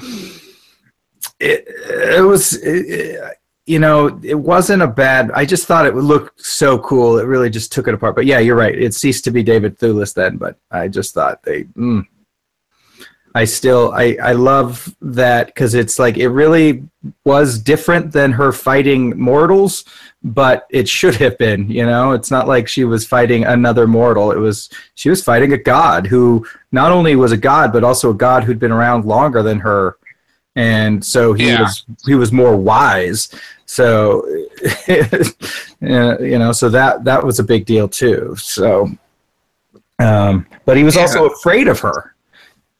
it it was it, you know it wasn't a bad. I just thought it would look so cool. It really just took it apart. But yeah, you're right. It ceased to be David Thewlis then. But I just thought they. Mm. I still I I love that because it's like it really was different than her fighting mortals, but it should have been. You know, it's not like she was fighting another mortal. It was she was fighting a god who not only was a god but also a god who'd been around longer than her, and so he Yeah. was he was more wise. So you know, so that that was a big deal too. So, um, but he was Yeah. also afraid of her.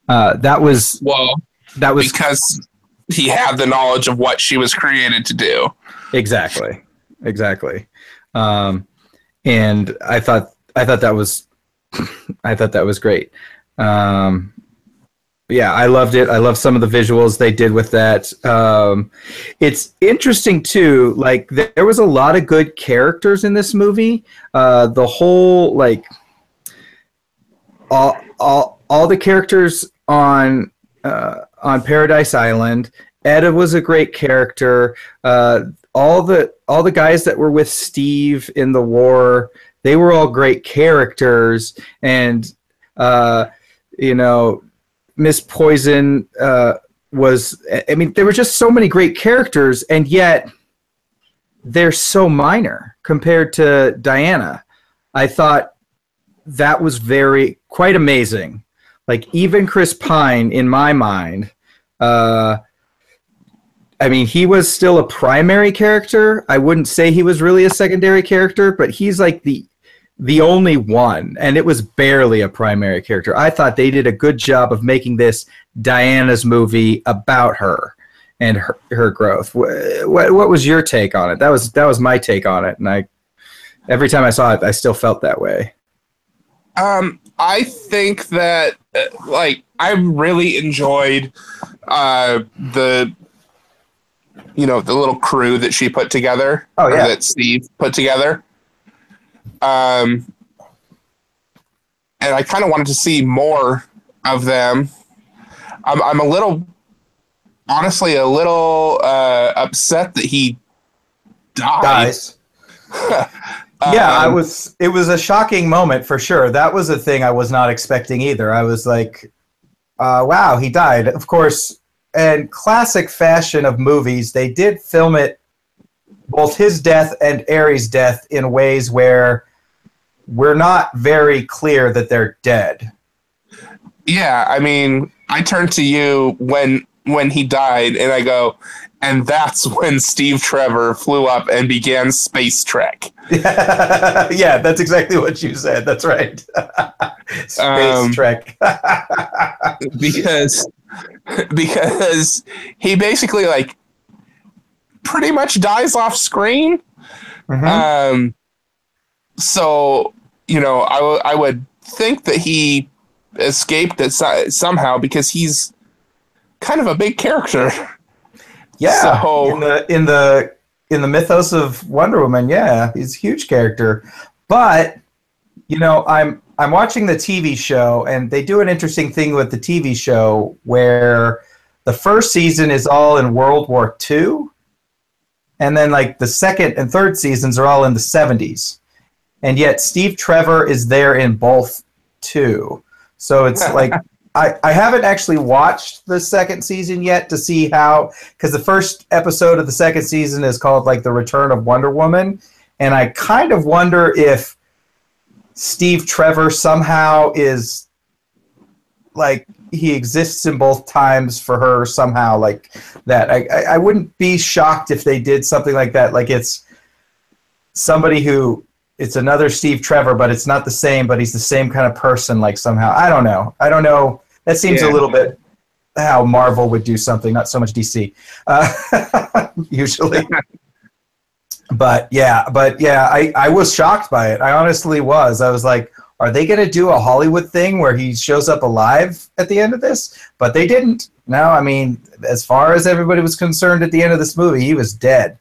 Uh, that was Well, that was because he had the knowledge of what she was created to do. exactly. Exactly. Um and i thought i thought that was i thought that was great. Um yeah i loved it. I love some of the visuals they did with that. Um it's interesting too like there was a lot of good characters in this movie. Uh the whole like all all all the characters on uh on paradise island Etta was a great character. Uh, all the all the guys that were with Steve in the war, they were all great characters. And uh, you know, Miss Poison uh, was. I mean, there were just so many great characters, and yet they're so minor compared to Diana. I thought that was very quite amazing. Like even Chris Pine, in my mind. Uh, I mean, he was still a primary character. I wouldn't say he was really a secondary character, but he's like the the only one, and it was barely a primary character. I thought they did a good job of making this Diana's movie about her and her, her growth. What, what was your take on it? That was that was my take on it, and I every time I saw it, I still felt that way. Um, I think that uh, like I really enjoyed uh the you know the little crew that she put together. Oh, or yeah. that Steve put together. Um, and I kind of wanted to see more of them. I'm I'm a little honestly a little uh upset that he died. yeah, I Um, was. It was a shocking moment for sure. That was a thing I was not expecting either. I was like, uh, "Wow, he died." Of course, in classic fashion of movies, they did film it both his death and Ares' death in ways where we're not very clear that they're dead. Yeah, I mean, I turned to you when when he died, and I go, and that's when Steve Trevor flew up and began Space Trek. yeah, that's exactly what you said. That's right. Space Um, Trek. because because he basically like pretty much dies off screen. Mhm. Um, so you know, I w- I would think that he escaped it so- somehow because he's kind of a big character. Yeah, So- in the in the in the mythos of Wonder Woman, yeah, he's a huge character. But you know, I'm I'm watching the TV show, and they do an interesting thing with the TV show where the first season is all in World War II, and then like the second and third seasons are all in the 70s, and yet Steve Trevor is there in both too. So it's like I, I haven't actually watched the second season yet to see how because the first episode of the second season is called like the return of wonder woman. And i kind of wonder if steve trevor somehow is like he exists in both times for her somehow like that. I, I i wouldn't be shocked if they did something like that. Like it's somebody who it's another steve trevor but it's not the same but he's the same kind of person like somehow. I don't know. I don't know that seems a little bit how Marvel would do something, not so much DC, uh, usually. but yeah, but yeah, I, I was shocked by it. I honestly was. I was like, are they going to do a Hollywood thing where he shows up alive at the end of this? But they didn't. No, I mean, as far as everybody was concerned at the end of this movie, he was dead.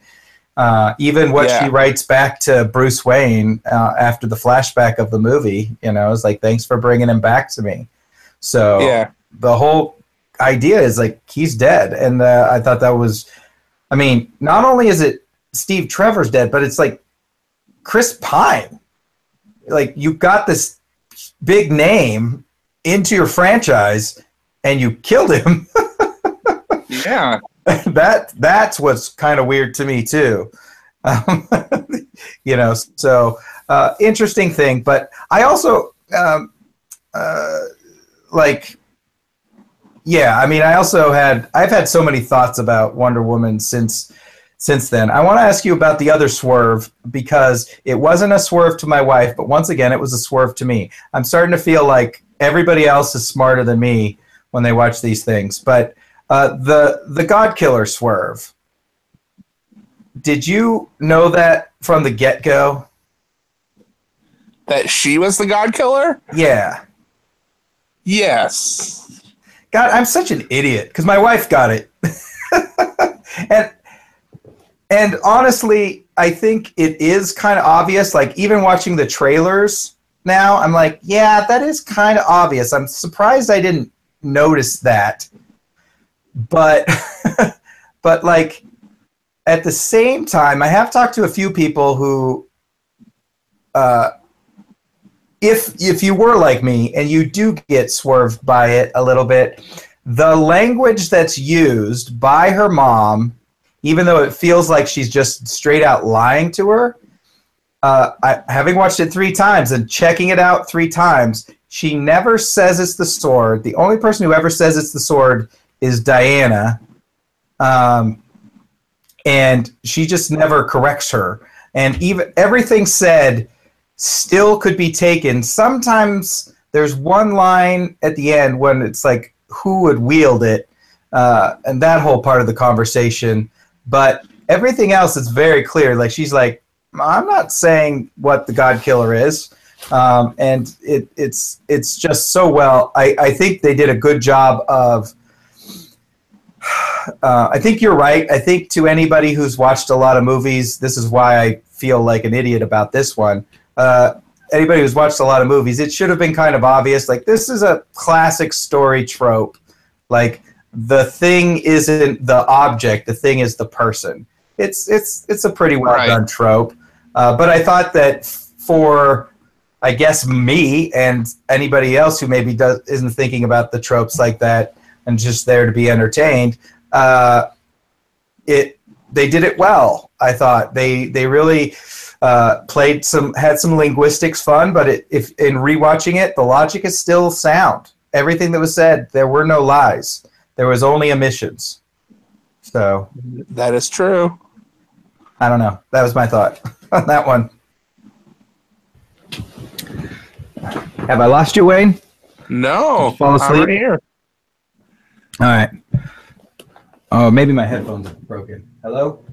Uh, even what Yeah. she writes back to Bruce Wayne uh, after the flashback of the movie, you know, is like, thanks for bringing him back to me. So Yeah, the whole idea is like he's dead and uh, i thought that was i mean not only is it steve trevor's dead but it's like chris pine like you got this big name into your franchise and you killed him. yeah. that that's what's kind of weird to me too. Um, you know, so uh, interesting thing. But I also um, uh, like, yeah. I mean, I also had I've had so many thoughts about Wonder Woman since since then. I want to ask you about the other swerve because it wasn't a swerve to my wife, but once again, it was a swerve to me. I'm starting to feel like everybody else is smarter than me when they watch these things, but uh, the the God Killer swerve. Did you know that from the get go? That she was the God Killer? Yeah. Yes. God, I'm such an idiot because my wife got it, and and honestly, I think it is kind of obvious. Like even watching the trailers now, I'm like, yeah, that is kind of obvious. I'm surprised I didn't notice that but but like at the same time, I have talked to a few people who, uh, if if you were like me and you do get swerved by it a little bit, the language that's used by her mom, even though it feels like she's just straight out lying to her, uh, I, having watched it three times and checking it out three times, she never says it's the sword. The only person who ever says it's the sword is Diana, um, and she just never corrects her. And even everything said still could be taken. Sometimes there's one line at the end when it's like who would wield it, uh, and that whole part of the conversation. But everything else is very clear. Like she's like, I'm not saying what the God Killer is. Um, and it, it's it's just so well. I, I think they did a good job of uh, I think you're right. I think to anybody who's watched a lot of movies, this is why I feel like an idiot about this one. Uh, anybody who's watched a lot of movies, it should have been kind of obvious. Like this is a classic story trope. Like the thing isn't the object; the thing is the person. It's it's it's a pretty well right. done trope. Uh, but I thought that for I guess me and anybody else who maybe does isn't thinking about the tropes like that and just there to be entertained. Uh, it they did it well. I thought they they really uh, played some had some linguistics fun, but it, if in rewatching it, the logic is still sound. Everything that was said, there were no lies. There was only omissions. So that is true. I don't know. That was my thought on that one. Have I lost you, Wayne? No. Fall asleep I'm here. All right. Oh, maybe my headphones are broken. Hello?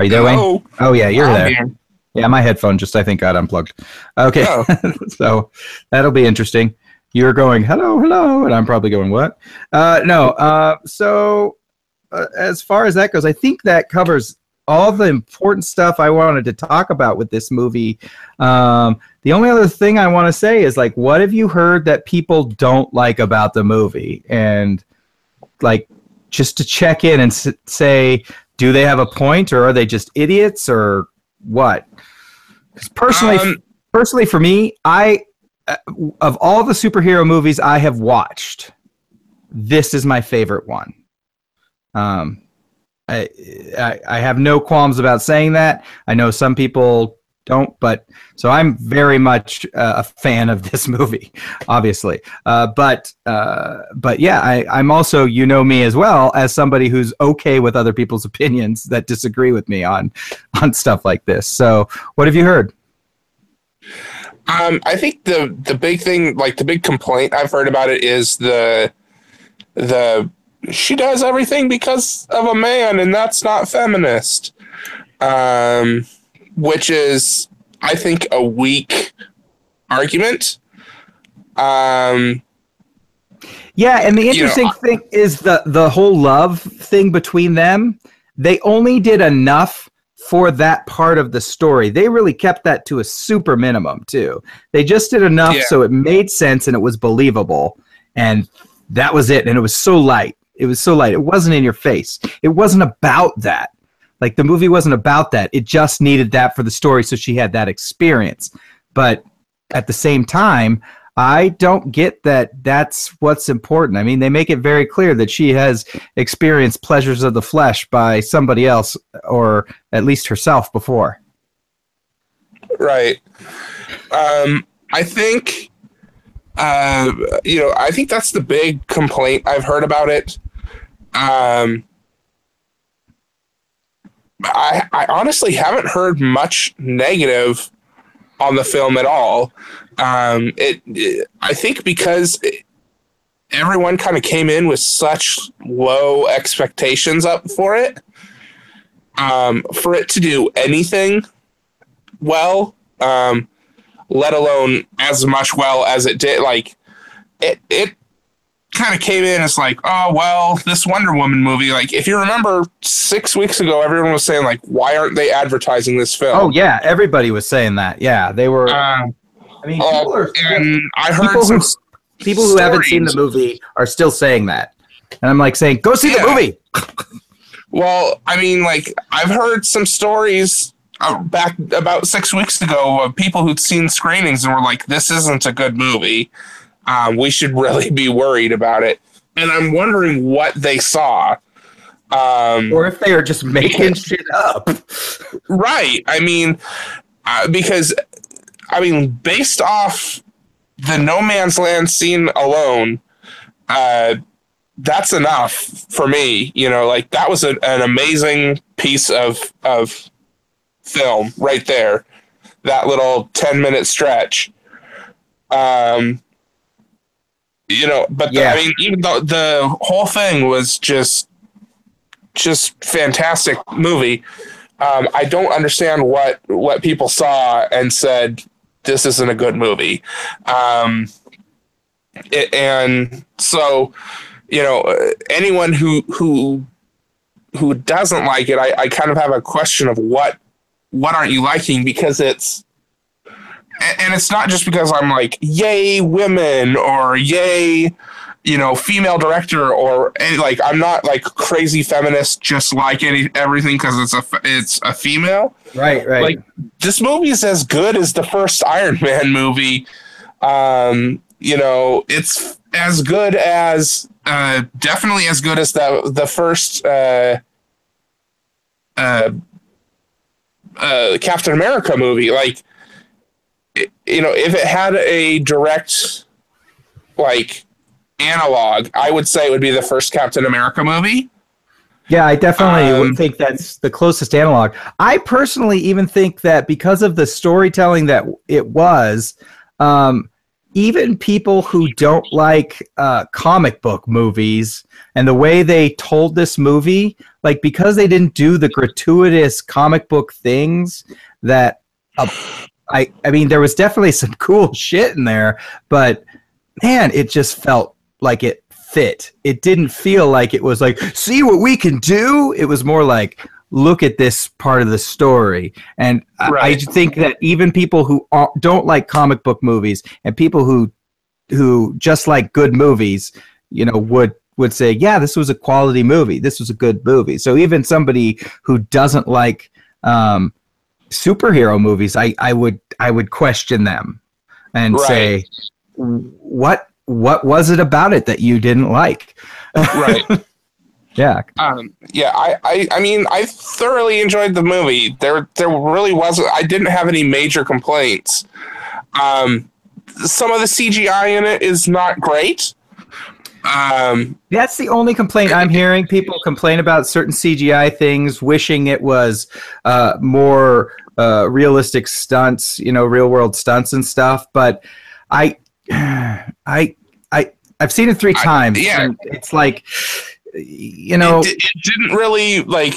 Are you there, Hello? Wayne? Oh, yeah, you're I'm there. Here. Yeah, my headphone just, I think, got unplugged. Okay. Oh. so that'll be interesting. You're going, hello, hello. And I'm probably going, what? Uh, no. Uh, so uh, as far as that goes, I think that covers all the important stuff I wanted to talk about with this movie. Um, the only other thing I want to say is like, what have you heard that people don't like about the movie? And like, just to check in and s- say, do they have a point, or are they just idiots, or what? Because personally, um, personally for me, I uh, of all the superhero movies I have watched, this is my favorite one. Um, I, I, have no qualms about saying that. I know some people don't, but so I'm very much uh, a fan of this movie, obviously. Uh, but uh, but yeah, I, I'm also you know me as well as somebody who's okay with other people's opinions that disagree with me on on stuff like this. So what have you heard? Um, I think the the big thing, like the big complaint I've heard about it, is the the she does everything because of a man, and that's not feminist. Um, which is, I think, a weak argument. Um, yeah, and the interesting you know, thing is the the whole love thing between them. They only did enough for that part of the story. They really kept that to a super minimum too. They just did enough yeah. so it made sense and it was believable, and that was it. And it was so light. It was so light. It wasn't in your face. It wasn't about that. Like the movie wasn't about that. It just needed that for the story, so she had that experience. But at the same time, I don't get that that's what's important. I mean, they make it very clear that she has experienced pleasures of the flesh by somebody else or at least herself before. Right. Um, I think, uh, you know, I think that's the big complaint I've heard about it. Um, I, I honestly haven't heard much negative on the film at all. Um, it, it I think because it, everyone kind of came in with such low expectations up for it. Um, for it to do anything well, um, let alone as much well as it did, like it, it kind of came in as like, oh well, this Wonder Woman movie. Like, if you remember, six weeks ago, everyone was saying like, why aren't they advertising this film? Oh yeah, everybody was saying that. Yeah, they were. Um, I mean, uh, people, are, and I heard people some who people who haven't seen the movie are still saying that, and I'm like saying, go see the movie. Well, I mean, like I've heard some stories uh, back about six weeks ago of people who'd seen screenings and were like, "This isn't a good movie. Um, we should really be worried about it." And I'm wondering what they saw. Um, Or if they are just making shit up. Right. I mean, uh, because, I mean, based off the No Man's Land scene alone, uh, that's enough for me. You know, like that was a, an amazing piece of of film right there. That little ten minute stretch. Um, you know, but the- I mean, even though the whole thing was just just fantastic movie. Um, I don't understand what what people saw and said this isn't a good movie. Um, it, and so, you know, uh, anyone who who who doesn't like it, I, I kind of have a question of what what aren't you liking because it's and it's not just because I'm like yay women or yay you know female director or any, like I'm not like crazy feminist just like any everything because it's a it's a female Right, right. like this movie is as good as the first Iron Man movie. Um, you know, it's as good as uh, definitely as good as the the first uh, uh, uh, Captain America movie. Like, it, you know, if it had a direct like analog, I would say it would be the first Captain America movie. Yeah, I definitely Um, would think that's the closest analog. I personally even think that because of the storytelling that it was, um, even people who don't like uh, comic book movies and the way they told this movie, like because they didn't do the gratuitous comic book things that uh, I, I mean, there was definitely some cool shit in there, but man, it just felt like it fit. It didn't feel like it was like, see what we can do. It was more like, look at this part of the story. And I- I think that even people who are, don't like comic book movies and people who who just like good movies, you know, would would say, yeah, this was a quality movie. This was a good movie. So even somebody who doesn't like um, superhero movies, I, I would I would question them and Right. say, what what was it about it that you didn't like? Right. Yeah, Um, yeah, I, I, I mean, I thoroughly enjoyed the movie. There, there really wasn't. I didn't have any major complaints. Um, some of the CGI in it is not great. Um, that's the only complaint I'm hearing. People complain about certain CGI things, wishing it was uh, more uh, realistic stunts, you know, real world stunts and stuff. But I, I, I, I've seen it three I- times. yeah. and it's like, you know, it, it didn't really like.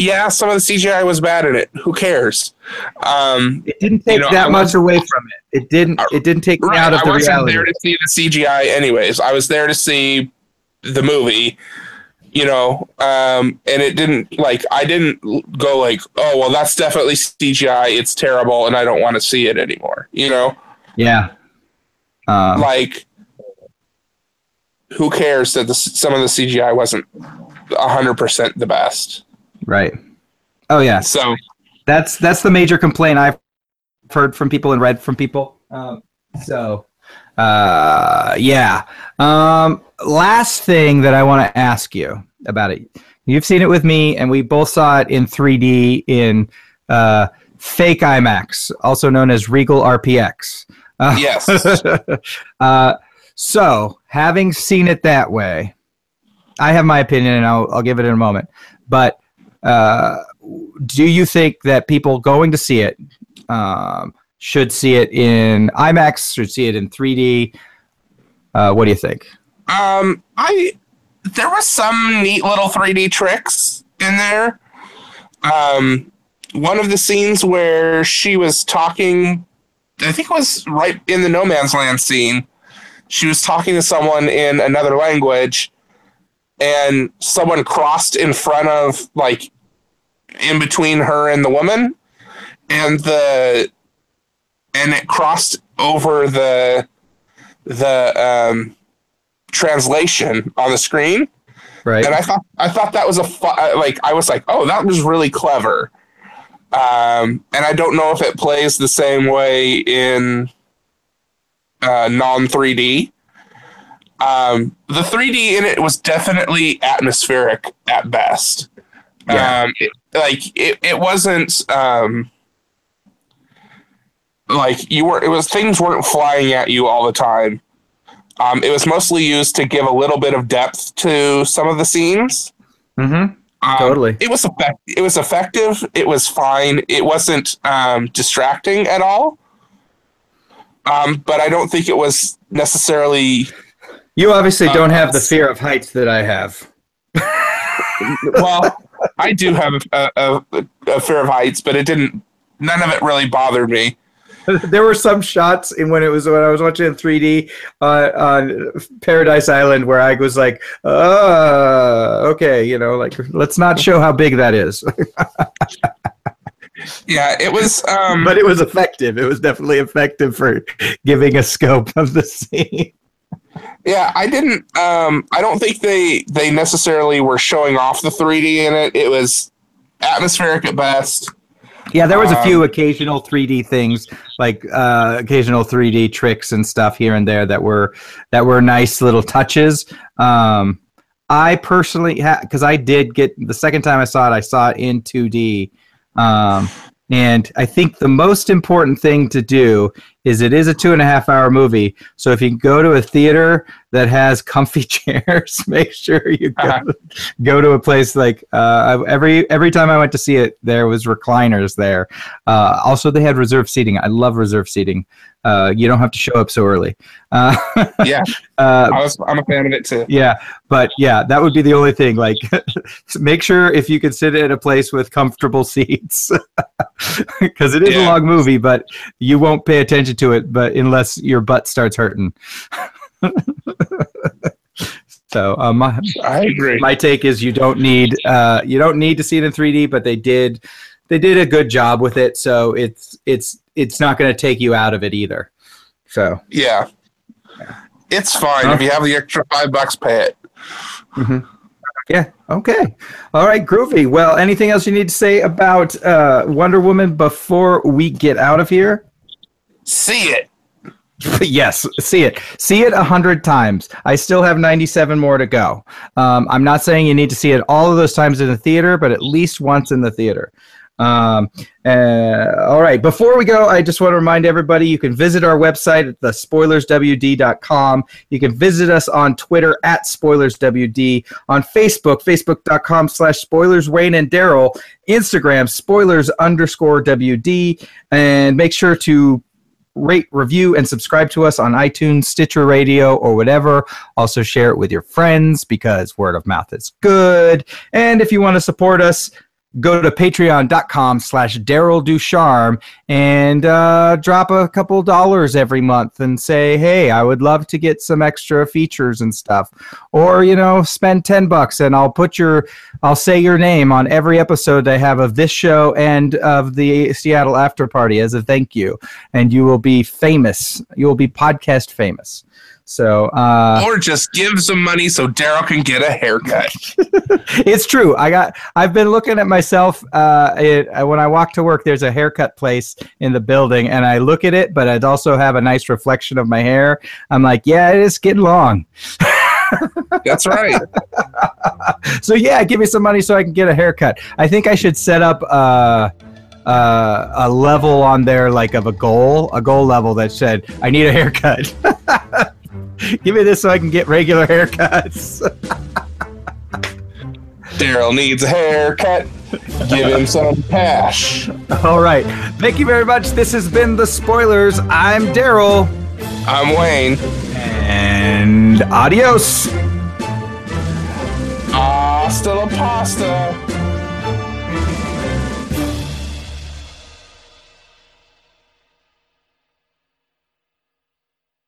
Yeah, some of the CGI was bad in it. Who cares? Um, it didn't take you know, I that much away from it. It didn't. It didn't take me out of I the wasn't reality. there to see the CGI, anyways. I was there to see the movie. You know, um, and it didn't like I didn't go like, oh well, that's definitely CGI. It's terrible, and I don't want to see it anymore. You know, Yeah. Um, like who cares that the, some of the CGI wasn't hundred percent the best? Right. Oh yeah. So That's that's the major complaint I've heard from people and read from people. Um, so, Uh, yeah. Um, last thing that I want to ask you about it. You've seen it with me, and we both saw it in 3D in uh, fake IMAX, also known as Regal RPX. Uh, Yes. uh, so, having seen it that way, I have my opinion, and I'll, I'll give it in a moment. But uh, do you think that people going to see it um, should see it in IMAX, should see it in 3D? Uh, what do you think? Um, I there was some neat little 3D tricks in there. Um, one of the scenes where she was talking, I think it was right in the No Man's Land scene. She was talking to someone in another language, and someone crossed in front of, like, in between her and the woman, and the and it crossed over the the um translation on the screen Right. and i thought i thought that was a fu- uh, like i was like oh that was really clever um and i don't know if it plays the same way in uh non 3d um the 3d in it was definitely atmospheric at best Yeah. um it, like it, it wasn't um like you were it was things weren't flying at you all the time um, it was mostly used to give a little bit of depth to some of the scenes. mm-hmm. Um, Totally. It was effect- It was effective. It was fine. It wasn't um, distracting at all. Um, but I don't think it was necessarily. You obviously Uh, don't have the fear of heights that I have. Well, I do have a, a, a fear of heights, but it didn't. None of it really bothered me. there were some shots in when it was when I was watching in 3D uh, on Paradise Island where I was like, uh, okay, you know, like let's not show how big that is. Yeah, it was. Um, but it was effective. It was definitely effective for giving a scope of the scene. Yeah, I didn't. Um, I don't think they they necessarily were showing off the 3D in it. It was atmospheric at best. Yeah, there was a Um, few occasional 3D things, like uh, occasional 3D tricks and stuff here and there that were that were nice little touches. Um, I personally, because I did get the second time I saw it, I saw it in 2D, um, and I think the most important thing to do is it is a two and a half hour movie. So if you go to a theater that has comfy chairs, make sure you go, Uh-huh. go to a place like uh, every every time I went to see it, there was recliners there. Uh, also, they had reserved seating. I love reserved seating. Uh, you don't have to show up so early. Uh, Yeah, uh, I was. I'm a fan of it too. yeah, but yeah, that would be the only thing. Like, make sure if you can sit at a place with comfortable seats, because it is a long movie, but you won't pay attention to it, but unless your butt starts hurting. so, uh, my I agree. my take is you don't need uh, you don't need to see it in 3D, but they did they did a good job with it, so it's it's it's not going to take you out of it either. So. yeah, it's fine Huh? if you have the extra five bucks. Pay it. Yeah. Okay. All right. Groovy. Well, anything else you need to say about uh, Wonder Woman before we get out of here? See it. yes. See it. See it a hundred times. I still have ninety-seven more to go. Um, I'm not saying you need to see it all of those times in the theater, but at least once in the theater. Um, uh, all right. Before we go, I just want to remind everybody you can visit our website at thespoilerswd.com. You can visit us on Twitter at spoilerswd, on Facebook, facebook.com slash spoilers Wayne and Daryl, Instagram spoilers underscore WD, and make sure to rate, review, and subscribe to us on iTunes, Stitcher Radio, or whatever. Also, share it with your friends because word of mouth is good. And if you want to support us, go to patreon.com slash daryl ducharme and uh, drop a couple dollars every month and say hey i would love to get some extra features and stuff. Or you know spend 10 bucks and i'll put your i'll say your name on every episode i have of this show and of the seattle after party as a thank you. And you will be famous. You will be podcast famous So uh, or just give some money so Daryl can get a haircut. it's true. I got. I've been looking at myself. Uh, it, uh, when I walk to work, there's a haircut place in the building, and I look at it, but I also have a nice reflection of my hair. I'm like, yeah, it is getting long. That's right. so yeah, give me some money so I can get a haircut. I think I should set up uh, uh, a level on there, like of a goal, a goal level that said, "I need a haircut." give me this so I can get regular haircuts. Daryl needs a haircut. Give him some cash. All right. Thank you very much. This has been the spoilers. I'm Daryl. I'm Wayne. And adios. Hasta la pasta.